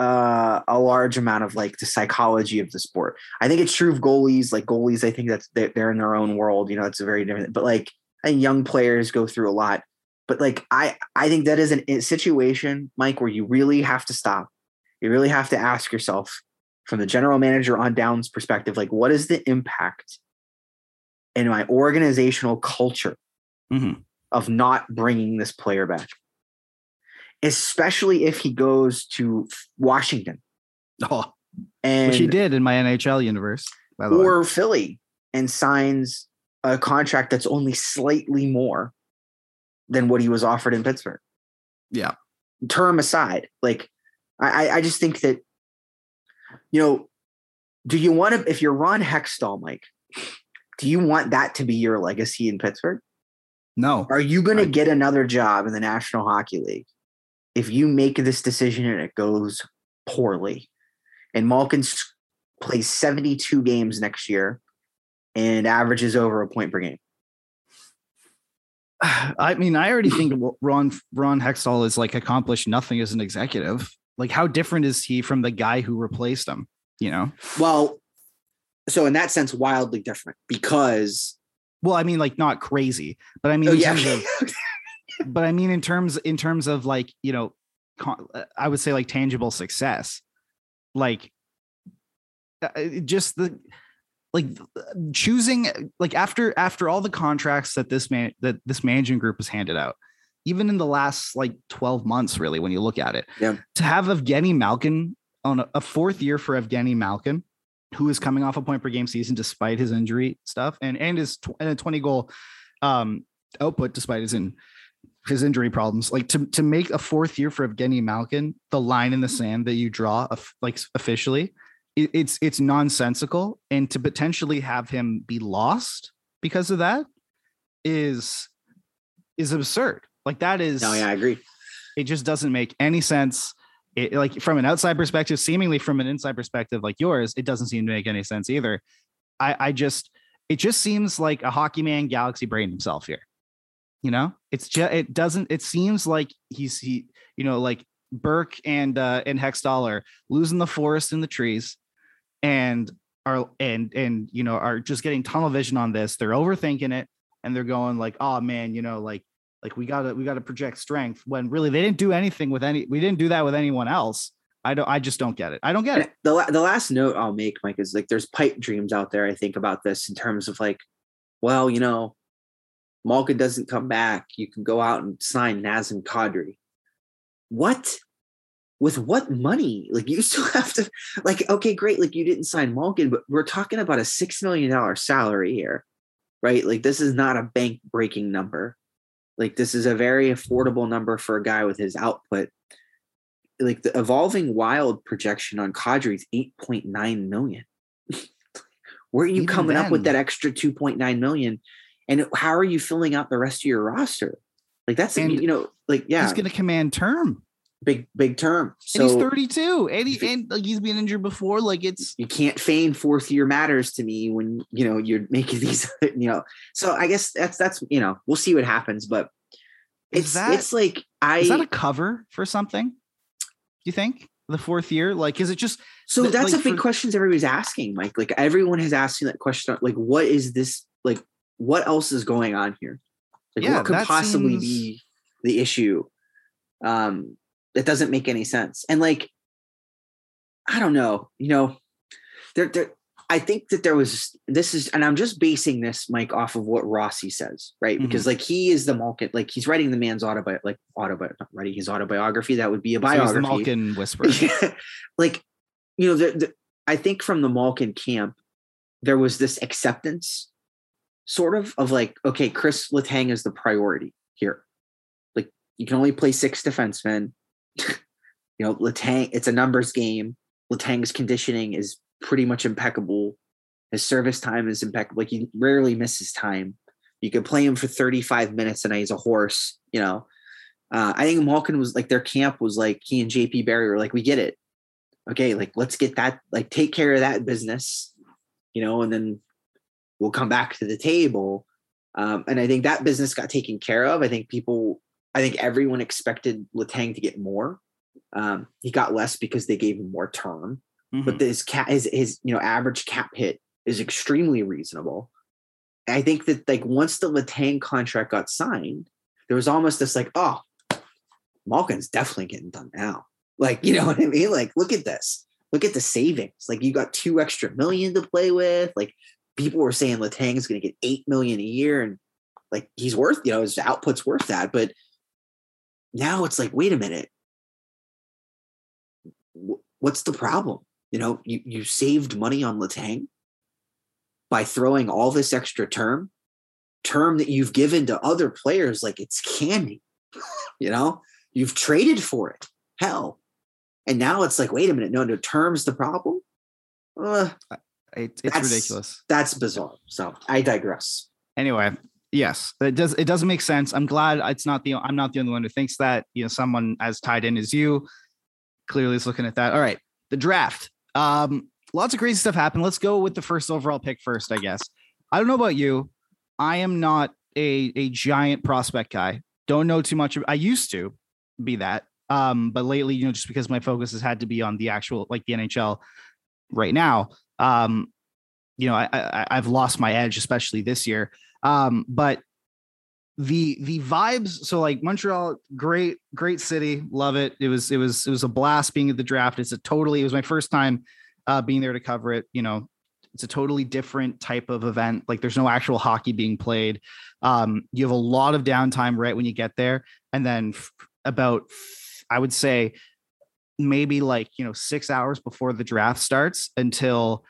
uh, a large amount of like the psychology of the sport. I think it's true of goalies. Like goalies, I think that's they're, they're in their own world. You know, it's a very different. But like, I think young players go through a lot. But like, I I think that is an, a situation, Mike, where you really have to stop. You really have to ask yourself, from the general manager on down's perspective, like, what is the impact in my organizational culture Mhm. of not bringing this player back? Especially if he goes to Washington Oh, and which he did in my NHL universe. By the way. or Philly and signs a contract that's only slightly more than what he was offered in Pittsburgh. Yeah. Term aside, like I, I- I just think that you know, do you want to if you're Ron Hextall, Mike? Do you want that to be your legacy in Pittsburgh? No. Are you going to get another job in the National Hockey League if you make this decision and it goes poorly? And Malkin plays 72 games next year and averages over a point per game. I mean, I already think Ron Ron Hextall is like accomplished nothing as an executive. Like, how different is he from the guy who replaced him? You know. Well, so in that sense, wildly different because Well, I mean, like not crazy, but I mean, oh yeah, of, but I mean, in terms in terms of like you know, con- uh, I would say like tangible success, like uh, just the like choosing like after after all the contracts that this man that this managing group has handed out, even in the last like twelve months, really, when you look at it, Yeah. to have Evgeny Malkin on a, a fourth year for Evgeny Malkin, who is coming off a point per game season despite his injury stuff and and his tw- and a 20 goal um output despite his in his injury problems like to to make a fourth year for Evgeny Malkin the line in the sand that you draw of like officially it, it's it's nonsensical and to potentially have him be lost because of that is is absurd like that is no, yeah, I agree. it just doesn't make any sense. It, like from an outside perspective, seemingly from an inside perspective like yours, it doesn't seem to make any sense either. I, I just, it just seems like a hockey man galaxy brain himself here. You know, it's just, it doesn't, it seems like he's, he, you know, like Burke and, uh, and Hextall are losing the forest in the trees and are, and, and, you know, are just getting tunnel vision on this. They're overthinking it and they're going like, oh man, you know, like, like we gotta we gotta project strength when really they didn't do anything with any we didn't do that with anyone else i don't i just don't get it i don't get it The, la- the last note I'll make, Mike, is like there's pipe dreams out there. I think about this in terms of like, well, you know, Malkin doesn't come back. You can go out and sign Nazem Kadri. What? With what money? Like you still have to like, okay, great. Like you didn't sign Malkin, but we're talking about a six million dollar salary here, right? Like this is not a bank breaking number. Like this is a very affordable number for a guy with his output like the evolving wild projection on Kadri is 8.9 million. Where are you Even coming up with that extra 2.9 million? And how are you filling out the rest of your roster? Like that's And you know, like yeah, He's going to command term. big big term. So and he's 32. And, he, and like he's been injured before. Like it's you can't feign fourth year matters to me when you know you're making these you know so i guess that's that's you know we'll see what happens but it's that- it's like i is that a cover for something? Do you think the fourth year? Like, is it just so that, that's like, a big for- questions everybody's asking mike like everyone has asked you that question like what is this like what else is going on here like Yeah, what could possibly seems- be the issue um that doesn't make any sense and like i don't know you know there there I think that there was this is, and I'm just basing this, Mike, off of what Rossi says, right? Mm-hmm. Because like he is the Malkin, like he's writing the man's autobi, like autobi, not writing his autobiography. That would be a so he's the biography. Malkin whisperer? like, you know, the, the, I think from the Malkin camp, there was this acceptance, sort of, of like, okay, Chris Letang is the priority here. Like, you can only play six defensemen. you know, Letang, it's a numbers game. Letang's conditioning is pretty much impeccable. His service time is impeccable. Like he rarely misses time. You could play him for 35 minutes and he's a horse, you know. Uh, I think Malkin was like their camp was like he and JP Barry were like, we get it. Okay, like let's get that, like take care of that business, you know, and then we'll come back to the table. Um, and I think that business got taken care of. I think people, I think everyone expected Letang to get more. Um, he got less because they gave him more term Mhm. but his cap his, his you know average cap hit is extremely reasonable. I think that like once the Letang contract got signed, there was almost this like, oh, Malkin's definitely getting done now. Like, you know what I mean? Like, look at this. Look at the savings. Like you got two extra million to play with. Like people were saying Letang is going to get eight million a year, and like he's worth, you know, his output's worth that. But now it's like, wait a minute. What's the problem? You know, you, you saved money on Letang by throwing all this extra term, term that you've given to other players like it's candy. you know, you've traded for it. Hell. And now it's like, wait a minute, no, no, term's the problem. Uh, It- it's That's- ridiculous. that's bizarre. So I digress. Anyway, yes, it does. It doesn't make sense. I'm glad it's not the. I'm not the only one who thinks that. You know, someone as tied in as you clearly is looking at that. All right, the draft. Um, lots of crazy stuff happened. Let's go with the first overall pick first. I guess. I don't know about you. I am not a a giant prospect guy. Don't know too much. of- I used to be that. Um, but lately, you know, just because my focus has had to be on the actual like the NHL right now. Um, you know, I, I I've lost my edge, especially this year. Um, but the the vibes, so like Montreal, great, great city, love it. It was it was it was a blast being at the draft. It's a totally it was my first time uh being there to cover it. You know, it's a totally different type of event. Like there's no actual hockey being played. Um, you have a lot of downtime right when you get there, and then f- about I would say maybe like you know six hours before the draft starts until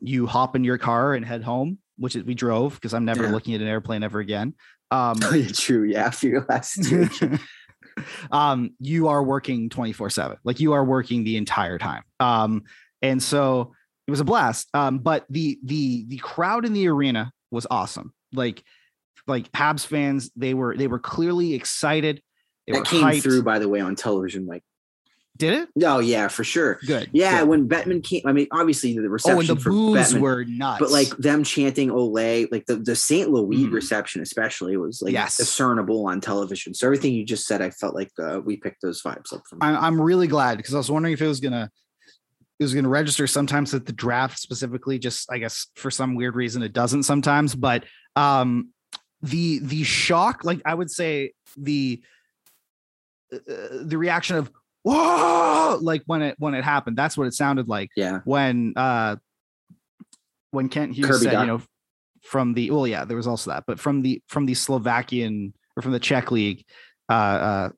you hop in your car and head home which is, we drove because i'm never Yeah. looking at an airplane ever again um True. Yeah. After your last situation. um you are working 24 7 like you are working the entire time um and so it was a blast um but the the the crowd in the arena was awesome like like habs fans they were they were clearly excited they that came hyped. through, by the way, on television. Like, did it oh, yeah, for sure. good Yeah, good. when Bettman came, I mean, obviously the reception oh and the for boos Bettman, were nuts but like them chanting Olay, like the, the St. Louis Mhm. reception, especially, was like Yes. discernible on television. So everything you just said, I felt like uh, we picked those vibes up from. I'm, I'm really glad because I was wondering if it was gonna it was gonna register sometimes at the draft specifically. Just I guess for some weird reason it doesn't sometimes. But um, the the shock, like I would say the uh, the reaction of whoa, like when it when it happened, that's what it sounded like yeah, when uh when Kent Hughes Kirby said, you know, from the well, yeah, there was also that, but from the from the Slovakian or from the Czech league, uh, uh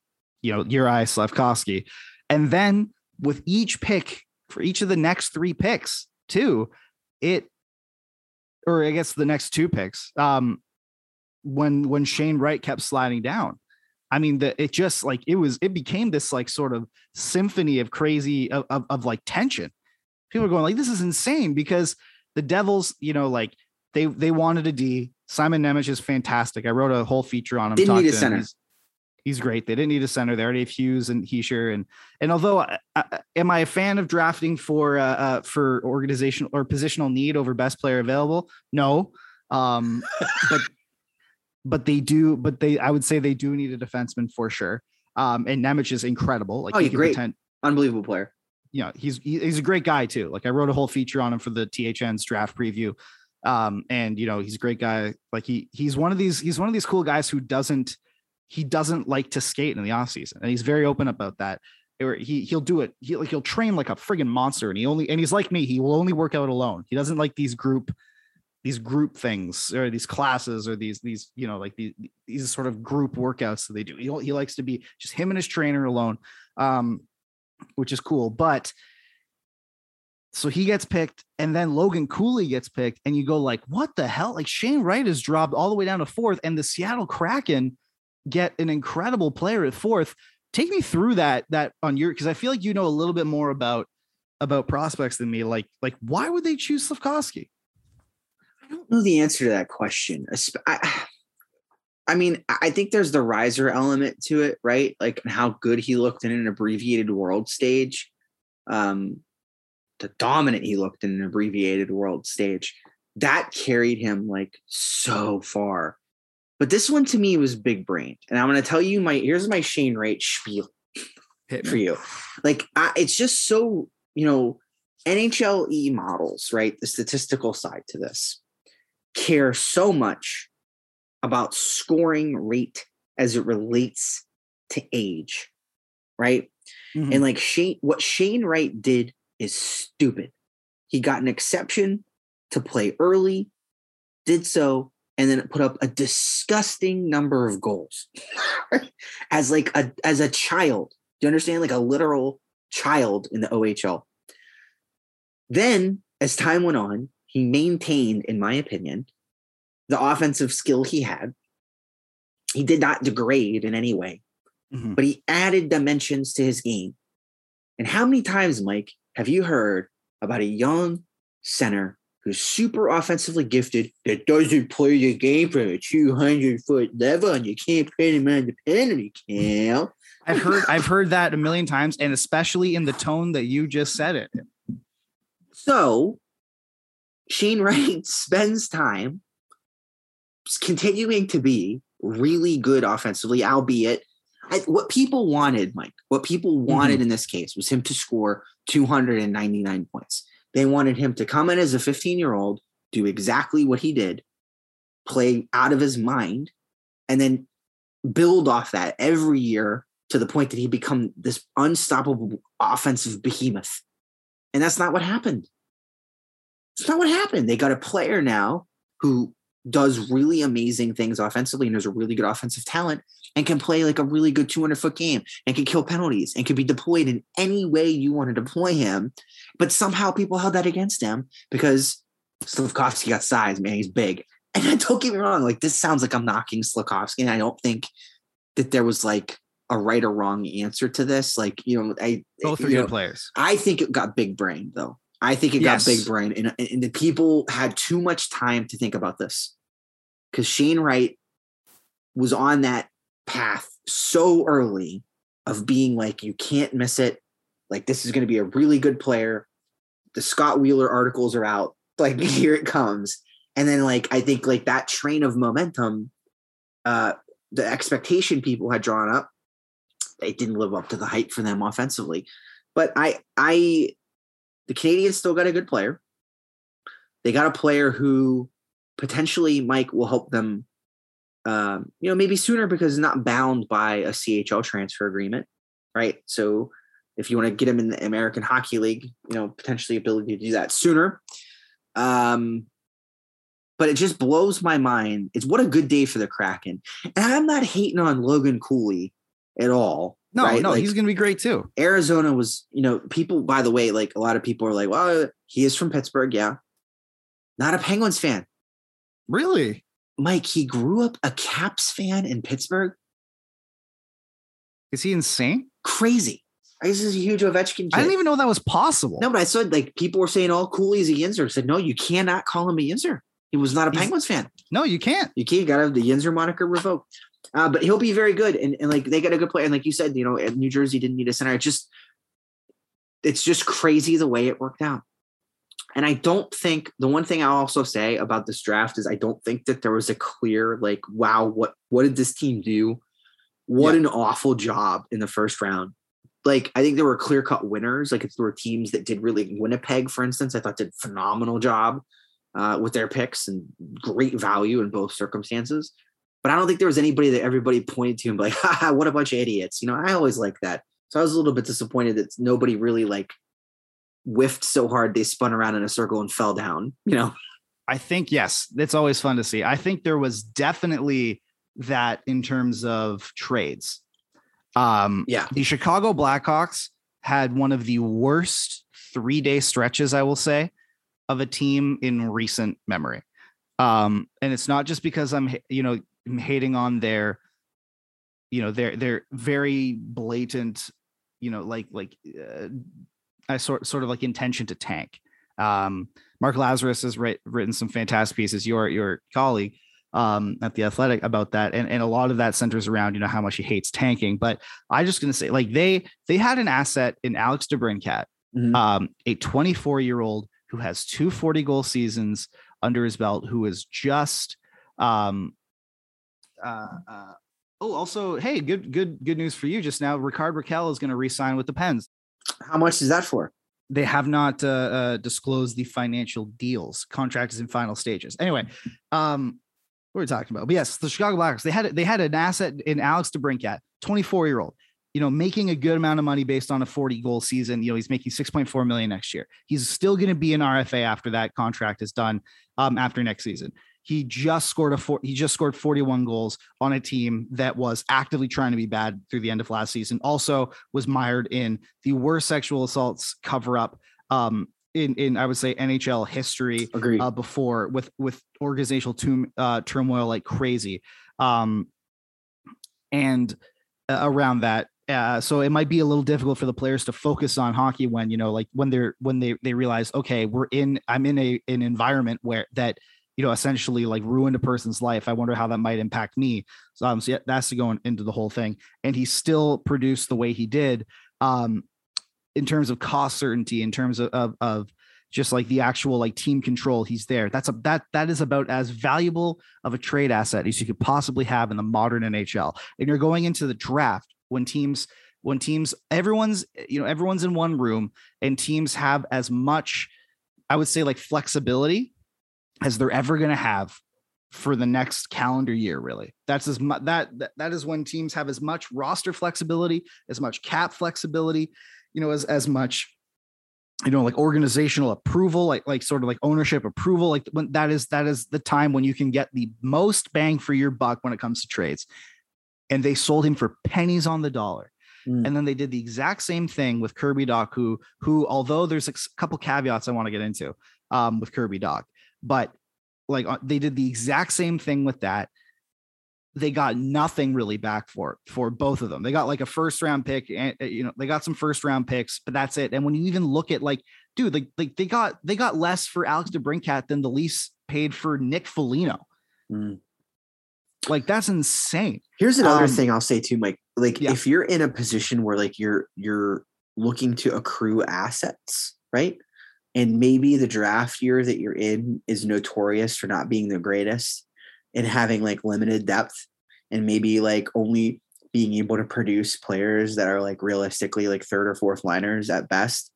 you know, Juraj Slafkovsky, and then with each pick for each of the next three picks, too, it or I guess the next two picks, um, when when Shane Wright kept sliding down. I mean, the it just like it was it became this like sort of symphony of crazy of, of, of like tension. People are going like, this is insane because the Devils, you know, like they they wanted a D. Simon Nemec is fantastic. I wrote a whole feature on him. Didn't need a center. He's- He's great. They didn't need a center. They already have Hughes and Hischier. And and although I, I, am I a fan of drafting for uh, uh, for organizational or positional need over best player available? No. Um, but but they do. But they I would say they do need a defenseman for sure. Um, and Nemec is incredible. Like Oh, he great. pretend- Unbelievable player. you know he's he's a great guy too. Like I wrote a whole feature on him for the THN's draft preview. Um, and you know he's a great guy. Like he he's one of these he's one of these cool guys who doesn't he doesn't like to skate in the off season, and he's very open about that. Or he he'll do it. He like he'll train like a friggin' monster, and he only and he's like me. He will only work out alone. He doesn't like these group these group things or these classes or these these you know like these these sort of group workouts that they do. He he likes to be just him and his trainer alone. Um, which is cool. But so he gets picked, and then Logan Cooley gets picked, and you go like, what the hell? Like Shane Wright is dropped all the way down to fourth, and the Seattle Kraken get an incredible player at fourth. Take me through that that on your because I feel like you know a little bit more about about prospects than me. Like like why would they choose Slafkovsky? I don't know the answer to that question. I, I mean, I think there's the riser element to it, right? Like how good he looked in an abbreviated world stage, um, the dominant he looked in an abbreviated world stage. That carried him like so far. But this one to me was big brained, and I'm going to tell you my here's my Shane Wright spiel Hit for you. Like I, it's just so you know NHLE models, right? The statistical side to this care so much about scoring rate as it relates to age, right? Mhm. And like Shane, what Shane Wright did is stupid. He got an exception to play early, did so, and then put up a disgusting number of goals as like a as a child. Do you understand? Like a literal child in the OHL. Then, as time went on, he maintained, in my opinion, the offensive skill he had. He did not degrade in any way Mhm. but he added dimensions to his game. And how many times, Mike, have you heard about a young center who's super offensively gifted that doesn't play the game from a 200 foot level and you can't put him on the penalty count? I've heard I've heard that a million times, and especially in the tone that you just said it. So Shane Wright spends time continuing to be really good offensively, albeit I, what people wanted, Mike, what people mm-hmm. wanted in this case was him to score 299 points. They wanted him to come in as a 15 year old, do exactly what he did, play out of his mind, and then build off that every year to the point that he become this unstoppable offensive behemoth. And that's not what happened. It's not what happened. They got a player now who does really amazing things offensively and has a really good offensive talent and can play like a really good 200 foot game and can kill penalties and can be deployed in any way you want to deploy him. But somehow people held that against him because Slafkovsky got size, man. He's big. And don't get me wrong, like this sounds like I'm knocking Slafkovsky, and I don't think that there was like a right or wrong answer to this. Like, you know, I Both are good know, players. I think it got big brain though. I think it Yes. got big brain, and, and the people had too much time to think about this because Shane Wright was on that path so early of being like, you can't miss it. Like, this is going to be a really good player. The Scott Wheeler articles are out. Like, here it comes. And then, like, I think like that train of momentum, uh, the expectation people had drawn up, it didn't live up to the hype for them offensively. But I, I, the Canadiens still got a good player. They got a player who potentially Mike will help them um, you know, maybe sooner because not bound by a CHL transfer agreement, right? So if you want to get him in the American Hockey League, you know, potentially ability to do that sooner. Um, but it just blows my mind. It's what a good day for the Kraken. And I'm not hating on Logan Cooley at all. No, right? no, Like, he's gonna be great too. Arizona was, you know, people, by the way, like a lot of people are like, well, he is from Pittsburgh. Yeah. Not a Penguins fan. Really? Mike, he grew up a Caps fan in Pittsburgh. Is he insane? Crazy. This is a huge Ovechkin kid. I didn't even know that was possible. No, but I said like people were saying, "Oh, Cooley's a Yinzer." I said, "No, you cannot call him a Yinzer. He was not a He's- Penguins fan. No, you can't. You can't. You got to have the Yinzer moniker revoked." Uh, but he'll be very good, and, and like they got a good player. And like you said, you know, New Jersey didn't need a center. It just it's just crazy the way it worked out. And I don't think the one thing I'll also say about this draft is I don't think that there was a clear like, wow, what what did this team do? What Yeah. an awful job in the first round. Like I think there were clear cut winners. Like if there were teams that did really Winnipeg, for instance, I thought did phenomenal job uh, with their picks and great value in both circumstances. But I don't think there was anybody that everybody pointed to and be like, Haha, what a bunch of idiots. You know, I always like that. So I was a little bit disappointed that nobody really like whiffed so hard they spun around in a circle and fell down. You know, I think yes, it's always fun to see. I think there was definitely that in terms of trades. Um, Yeah. the Chicago Blackhawks had one of the worst three day stretches, I will say, of a team in recent memory. Um, and it's not just because I'm, you know, hating on their, you know, their their very blatant, you know, like like uh, I sort sort of like intention to tank. Um, Mark Lazerus has writ- written some fantastic pieces. Your your colleague um, at the Athletic about that, and and a lot of that centers around you know how much he hates tanking. But I just gonna say like they they had an asset in Alex DeBrincat, Mhm. um, a 24 year old who has two 40 goal seasons under his belt, who is just um, uh, uh, oh also hey good good good news for you just now. Rickard Rakell is going to re-sign with the Pens how much is that for? they have not uh, uh, disclosed the financial deals. Contract is in final stages. Anyway, um, what are we talking about? But yes, the Chicago Blackhawks. They had they had an asset in Alex DeBrincat, 24 year old. You know, making a good amount of money based on a 40 goal season. You know, he's making 6.4 million next year. He's still going to be an RFA after that contract is done. Um, after next season, he just scored a four. He just scored 41 goals on a team that was actively trying to be bad through the end of last season. Also, was mired in the worst sexual assaults cover up um, in in I would say NHL history uh, before with with organizational tum- uh, turmoil like crazy, um, and uh, around that. Uh, so it might be a little difficult for the players to focus on hockey when you know like when they're when they they realize okay we're in I'm in a an environment where that you know essentially like ruined a person's life. I wonder how that might impact me. So um so yeah, that's to go into the whole thing. And he still produced the way he did um in terms of cost certainty in terms of of, of just like the actual like team control. He's there. That's a that that is about as valuable of a trade asset as you could possibly have in the modern nhl and you're going into the draft when teams when teams everyone's you know everyone's in one room and teams have as much i would say like flexibility as they're ever going to have for the next calendar year really. That's as much that, that that is when teams have as much roster flexibility as much cap flexibility you know as as much you know like organizational approval like like sort of like ownership approval like when that is that is the time when you can get the most bang for your buck when it comes to trades. And they sold him for pennies on the dollar. Mm. and then they did the exact same thing with kirby dach who who although there's a couple caveats i want to get into um with kirby dach but like uh, they did the exact same thing with that they got nothing really back for for both of them. They got like a first round pick, and uh, you know they got some first round picks, but that's it. And when you even look at like, dude, like like they got they got less for Alex DeBrincat than the Leafs paid for Nick Foligno. Mm. Like that's insane. Here's another Um, thing I'll say too, Mike. Like yeah. if you're in a position where like you're you're looking to accrue assets, right? And maybe the draft year that you're in is notorious for not being the greatest and having like limited depth and maybe like only being able to produce players that are like realistically like third or fourth liners at best.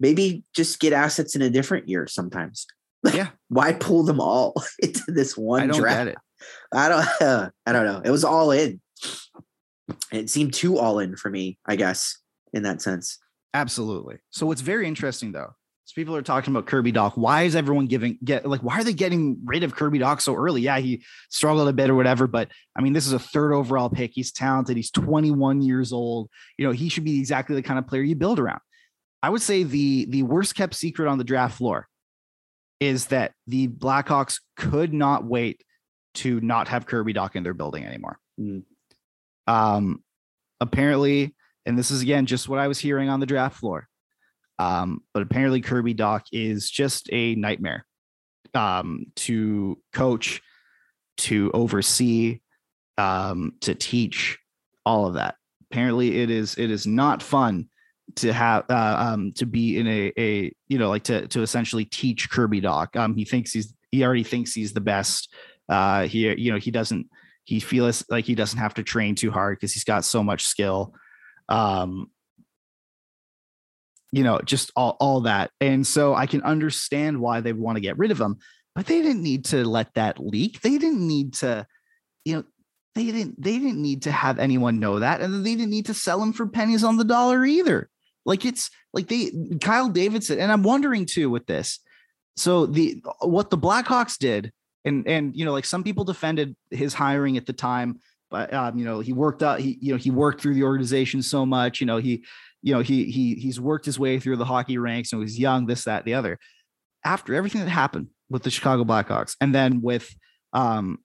Maybe just get assets in a different year sometimes. Yeah. Why pull them all into this one I don't draft? get it. I don't I don't know. It was all in. It seemed too all in for me, I guess, in that sense. Absolutely. So what's very interesting though, is people are talking about Kirby Dach. Why is everyone giving get like why are they getting rid of Kirby Dach so early? Yeah, he struggled a bit or whatever, but I mean, this is a third overall pick. He's talented. He's 21 years old. You know, he should be exactly the kind of player you build around. I would say the the worst kept secret on the draft floor is that the Blackhawks could not wait to not have Kirby Dach in their building anymore. Mm. Um, apparently, and this is again just what I was hearing on the draft floor. Um, but apparently Kirby Dach is just a nightmare um, to coach, to oversee. um, to teach all of that. Apparently, it is it is not fun to have uh, um, to be in a a you know like to to essentially teach Kirby Dach. Um, he thinks he's he already thinks he's the best. Uh, he you know he doesn't he feels like he doesn't have to train too hard because he's got so much skill. Um, you know, just all all that, and so I can understand why they want to get rid of him, but they didn't need to let that leak. They didn't need to, you know, they didn't they didn't need to have anyone know that, and they didn't need to sell him for pennies on the dollar either. Like it's like they Kyle Davidson, and I'm wondering too with this. So the what the Blackhawks did, and and you know, like some people defended his hiring at the time, but um, you know, he worked out, he you know, he worked through the organization so much, you know, he you know, he he he's worked his way through the hockey ranks and he's young, this, that, the other. After everything that happened with the Chicago Blackhawks, and then with um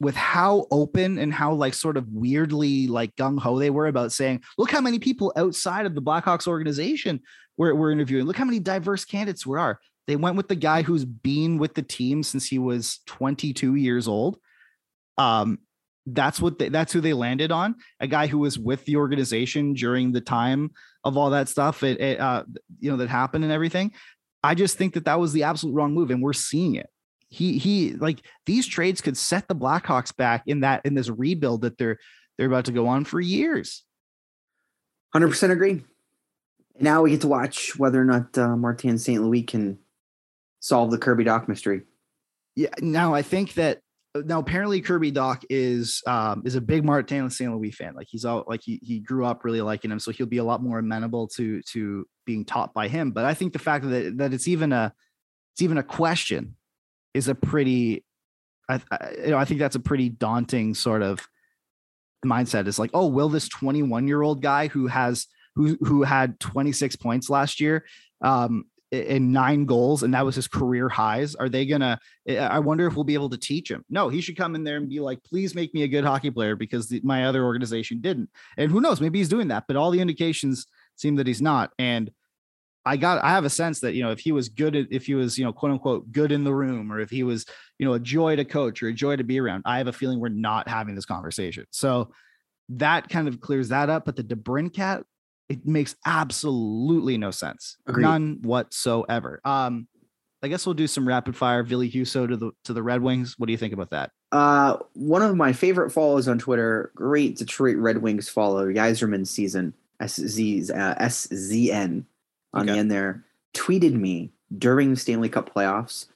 with how open and how like sort of weirdly like gung ho they were about saying, look how many people outside of the Blackhawks organization we're, we're interviewing. Look how many diverse candidates we are. They went with the guy who's been with the team since he was 22 years old. Um, that's what they, that's who they landed on. A guy who was with the organization during the time of all that stuff. It, it uh, you know, that happened and everything. I just think that that was the absolute wrong move, and we're seeing it he he like these trades could set the Blackhawks back in that in this rebuild that they're they're about to go on for years. Hundred percent agree. Now we get to watch whether or not uh, Martin St. Louis can solve the Kirby Dach mystery. Yeah. Now I think that now apparently Kirby Dach is um, is a big Martin St. Louis fan. Like he's all like he he grew up really liking him, so he'll be a lot more amenable to to being taught by him. But I think the fact that that it's even a it's even a question is a pretty I, I, you know I think that's a pretty daunting sort of mindset. Is like, oh, will this 21 year old guy who has who who had 26 points last year um in nine goals and that was his career highs are they gonna eh, i wonder if we'll be able to teach him. No he should come in there and be like please make me a good hockey player because the, my other organization didn't. And who knows maybe he's doing that but all the indications seem that he's not. And I got I have a sense that you know if he was good at if he was you know quote unquote good in the room or if he was you know a joy to coach or a joy to be around I have a feeling we're not having this conversation. So that kind of clears that up but the DeBrincat it makes absolutely no sense Agreed. none whatsoever um I guess we'll do some rapid fire Ville Husso to the to the Red Wings what do you think about that Uh, one of my favorite follows on Twitter, great Detroit Red Wings follow, Yzerman season, SZ, uh, SZN on Okay. the end there, tweeted me during the Stanley Cup playoffs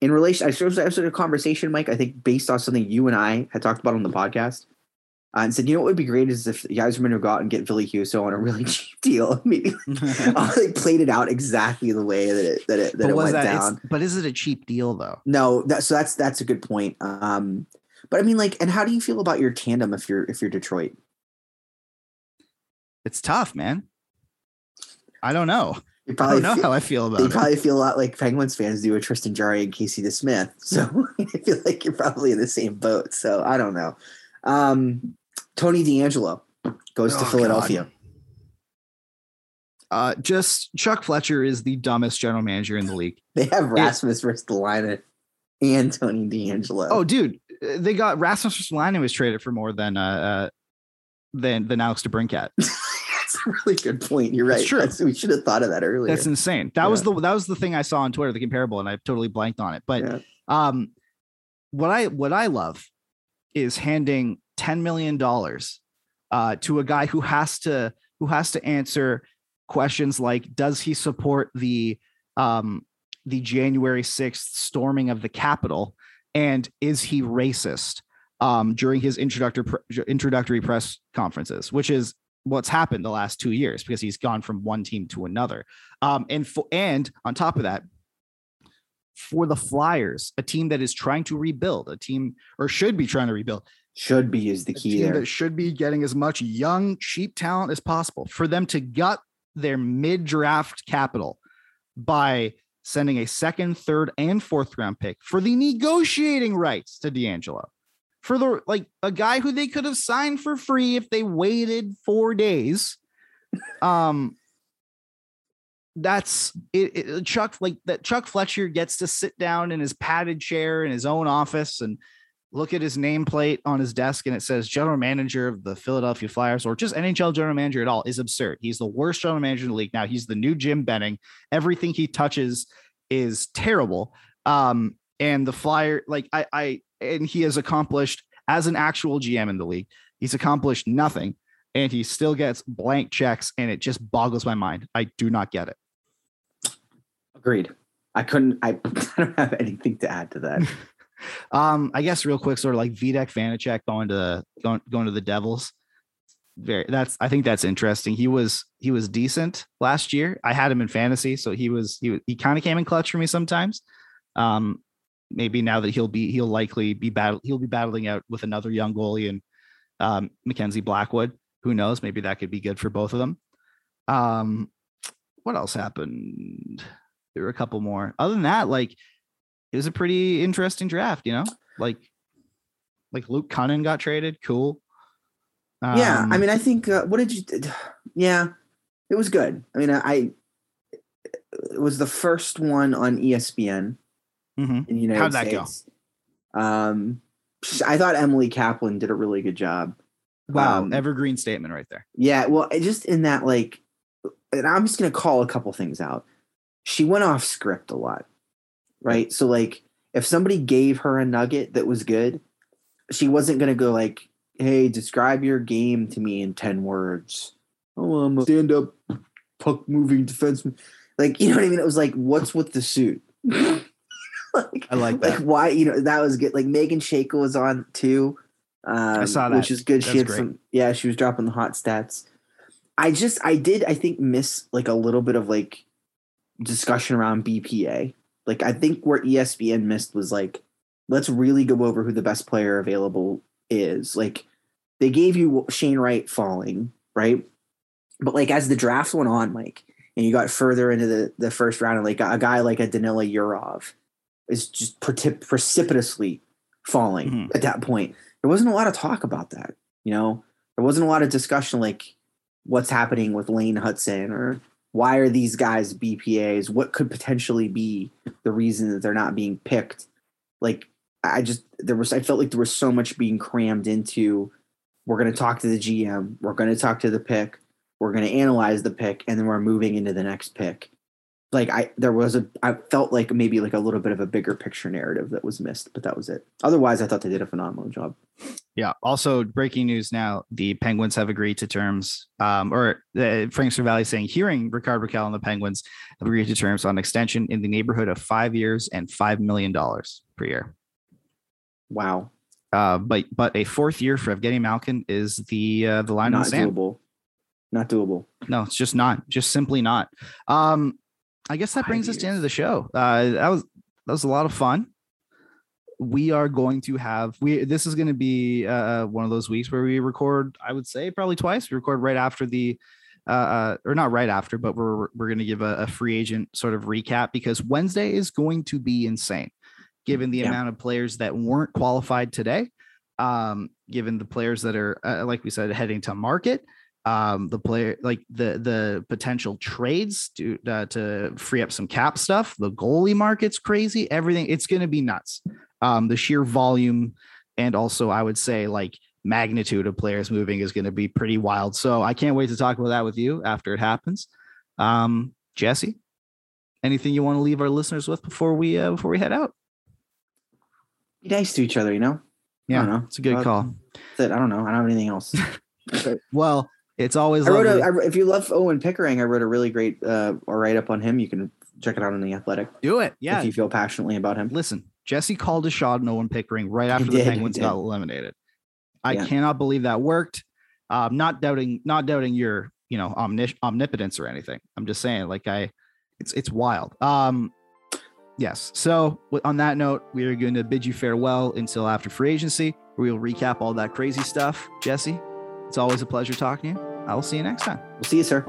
in relation. I sort of I started a conversation, Mike. I think based on something you and I had talked about on the podcast, uh, and said, you know what would be great is if Yzerman would go out and get Ville Husso on a really cheap deal. Maybe I like played it out exactly the way that it that it that but it went that down. but is it a cheap deal though No, that, so that's that's a good point. Um, but I mean, like, and how do you feel about your tandem if you're if you're Detroit? it's tough man I don't know You I probably don't know feel, how I feel about you it You probably feel a lot like Penguins fans do with Tristan Jarry and Casey DeSmith. So I feel like you're probably in the same boat. So I don't know. Um, Tony DeAngelo goes Oh, to God. Philadelphia. Uh, just Chuck Fletcher is the dumbest general manager in the league. They have Rasmus Ristolainen and Tony DeAngelo. Oh, dude, they got Rasmus Ristolainen was traded for more than uh, uh than than Alex DeBrincat. that's a really good point. You're right. true. That's, we should have thought of that earlier. That's insane. That was the that was the thing I saw on Twitter, the comparable, and I totally blanked on it. But Yeah. um, what I what I love is handing ten million dollars uh, to a guy who has to who has to answer questions like Does he support the um, the January sixth storming of the Capitol, and is he racist? Um, during his introductory introductory press conferences, which is what's happened the last two years because he's gone from one team to another. Um, and for, and on top of that, for the Flyers, a team that is trying to rebuild, a team or should be trying to rebuild, should be is the key there. that should be getting as much young, cheap talent as possible. For them to gut their mid-draft capital by sending a second, third, and fourth round pick for the negotiating rights to DeAngelo. For the like a guy who they could have signed for free if they waited four days. Um that's it, it Chuck like that Chuck Fletcher gets to sit down in his padded chair in his own office and look at his nameplate on his desk and it says general manager of the Philadelphia Flyers or just NHL general manager at all is absurd. He's the worst general manager in the league. Now he's the new Jim Benning. Everything he touches is terrible. Um, and the Flyer, like I, I, and he has accomplished as an actual GM in the league, he's accomplished nothing and he still gets blank checks and it just boggles my mind. I do not get it. Agreed. I couldn't. I, I don't have anything to add to that. Um, I guess real quick, sort of like Vitek Vanacek going to going going to the Devils. Very that's I think that's interesting. He was he was decent last year. I had him in fantasy, so he was he he kind of came in clutch for me sometimes. Um, maybe now that he'll be he'll likely be battle he'll be battling out with another young goalie and um Mackenzie Blackwood. Who knows? Maybe that could be good for both of them. Um, what else happened? There were a couple more. Other than that, like it was a pretty interesting draft, you know? Like like Luke Kunin got traded. Cool. yeah, I Um, mean, I think. Uh, what did you? Yeah, it was good. I mean, I. It was the first one on ESPN mhm. in the United How'd that go? Um, I thought Emily Kaplan did a really good job. wow, Um, evergreen statement right there. Yeah, well, it just in that like, and I'm just gonna call a couple things out. She went off script a lot, right? So like, if somebody gave her a nugget that was good, she wasn't gonna go like, "Hey, describe your game to me in ten words." Oh, I'm a stand-up puck moving defenseman. Like, you know what I mean? It was like, what's with the suit? like, I like that. like why you know that was good. Like Meghan Chayka was on too. Um, saw that. which is good. That's she had great. some. Yeah, she was dropping the hot stats. I just I did I think miss like a little bit of like discussion around BPA. Like I think where ESPN missed was like let's really go over who the best player available is. Like they gave you Shane Wright falling right, but like as the draft went on, like and you got further into the the first round, and like a, guy like a Danila Yurov is just precip- precipitously falling Mhm. at that point. There wasn't a lot of talk about that, you know. There wasn't a lot of discussion like what's happening with Lane Hutson or why are these guys BPAs? What could potentially be the reason that they're not being picked? Like I just there was I felt like there was so much being crammed into we're going to talk to the GM, we're going to talk to the pick, we're going to analyze the pick and then we're moving into the next pick. Like I there was a I felt like maybe like a little bit of a bigger picture narrative that was missed, but that was it. Otherwise, I thought they did a phenomenal job. Yeah. Also, breaking news now: the Penguins have agreed to terms, um, or uh, Frank Seravalli saying, hearing Rickard Rakell and the Penguins have agreed to terms on extension in the neighborhood of five years and five million dollars per year. Wow. Uh, but but a fourth year for Evgeny Malkin is the uh, the line in Not the sand. doable. Not doable. No, it's just not, just simply not. Um, I guess that brings us to the end of the show. Uh, that was that was a lot of fun. We are going to have we. This is going to be uh, one of those weeks where we record. I would say probably twice. We record right after the, uh, uh, or not right after, but we're we're going to give a, a free agent sort of recap because Wednesday is going to be insane, given the Yeah. amount of players that weren't qualified today. Um, given the players that are uh, like we said heading to market um the player like the the potential trades to uh, to free up some cap stuff the goalie market's crazy everything it's going to be nuts um the sheer volume and also i would say like magnitude of players moving is going to be pretty wild so i can't wait to talk about that with you after it happens um jesse anything you want to leave our listeners with before we uh, before we head out Be nice to each other, you know? yeah know. it's a good call That's it. I don't know. I don't have anything else. well it's always I wrote a, I, if you love Owen Pickering, I wrote a really great uh, write up on him. You can check it out on the Athletic do it yeah if you feel passionately about him. listen, Jesse called a shot no one Pickering right after the did, he Penguins got eliminated. I Yeah. cannot believe that worked. Um, not doubting, not doubting your, you know, omnis- omnipotence or anything. I'm just saying, like I, it's it's wild. Um, yes. So on that note, we are going to bid you farewell until after free agency, where we'll recap all that crazy stuff. Jesse, it's always a pleasure talking to you. I will see you next time. We'll see you, sir.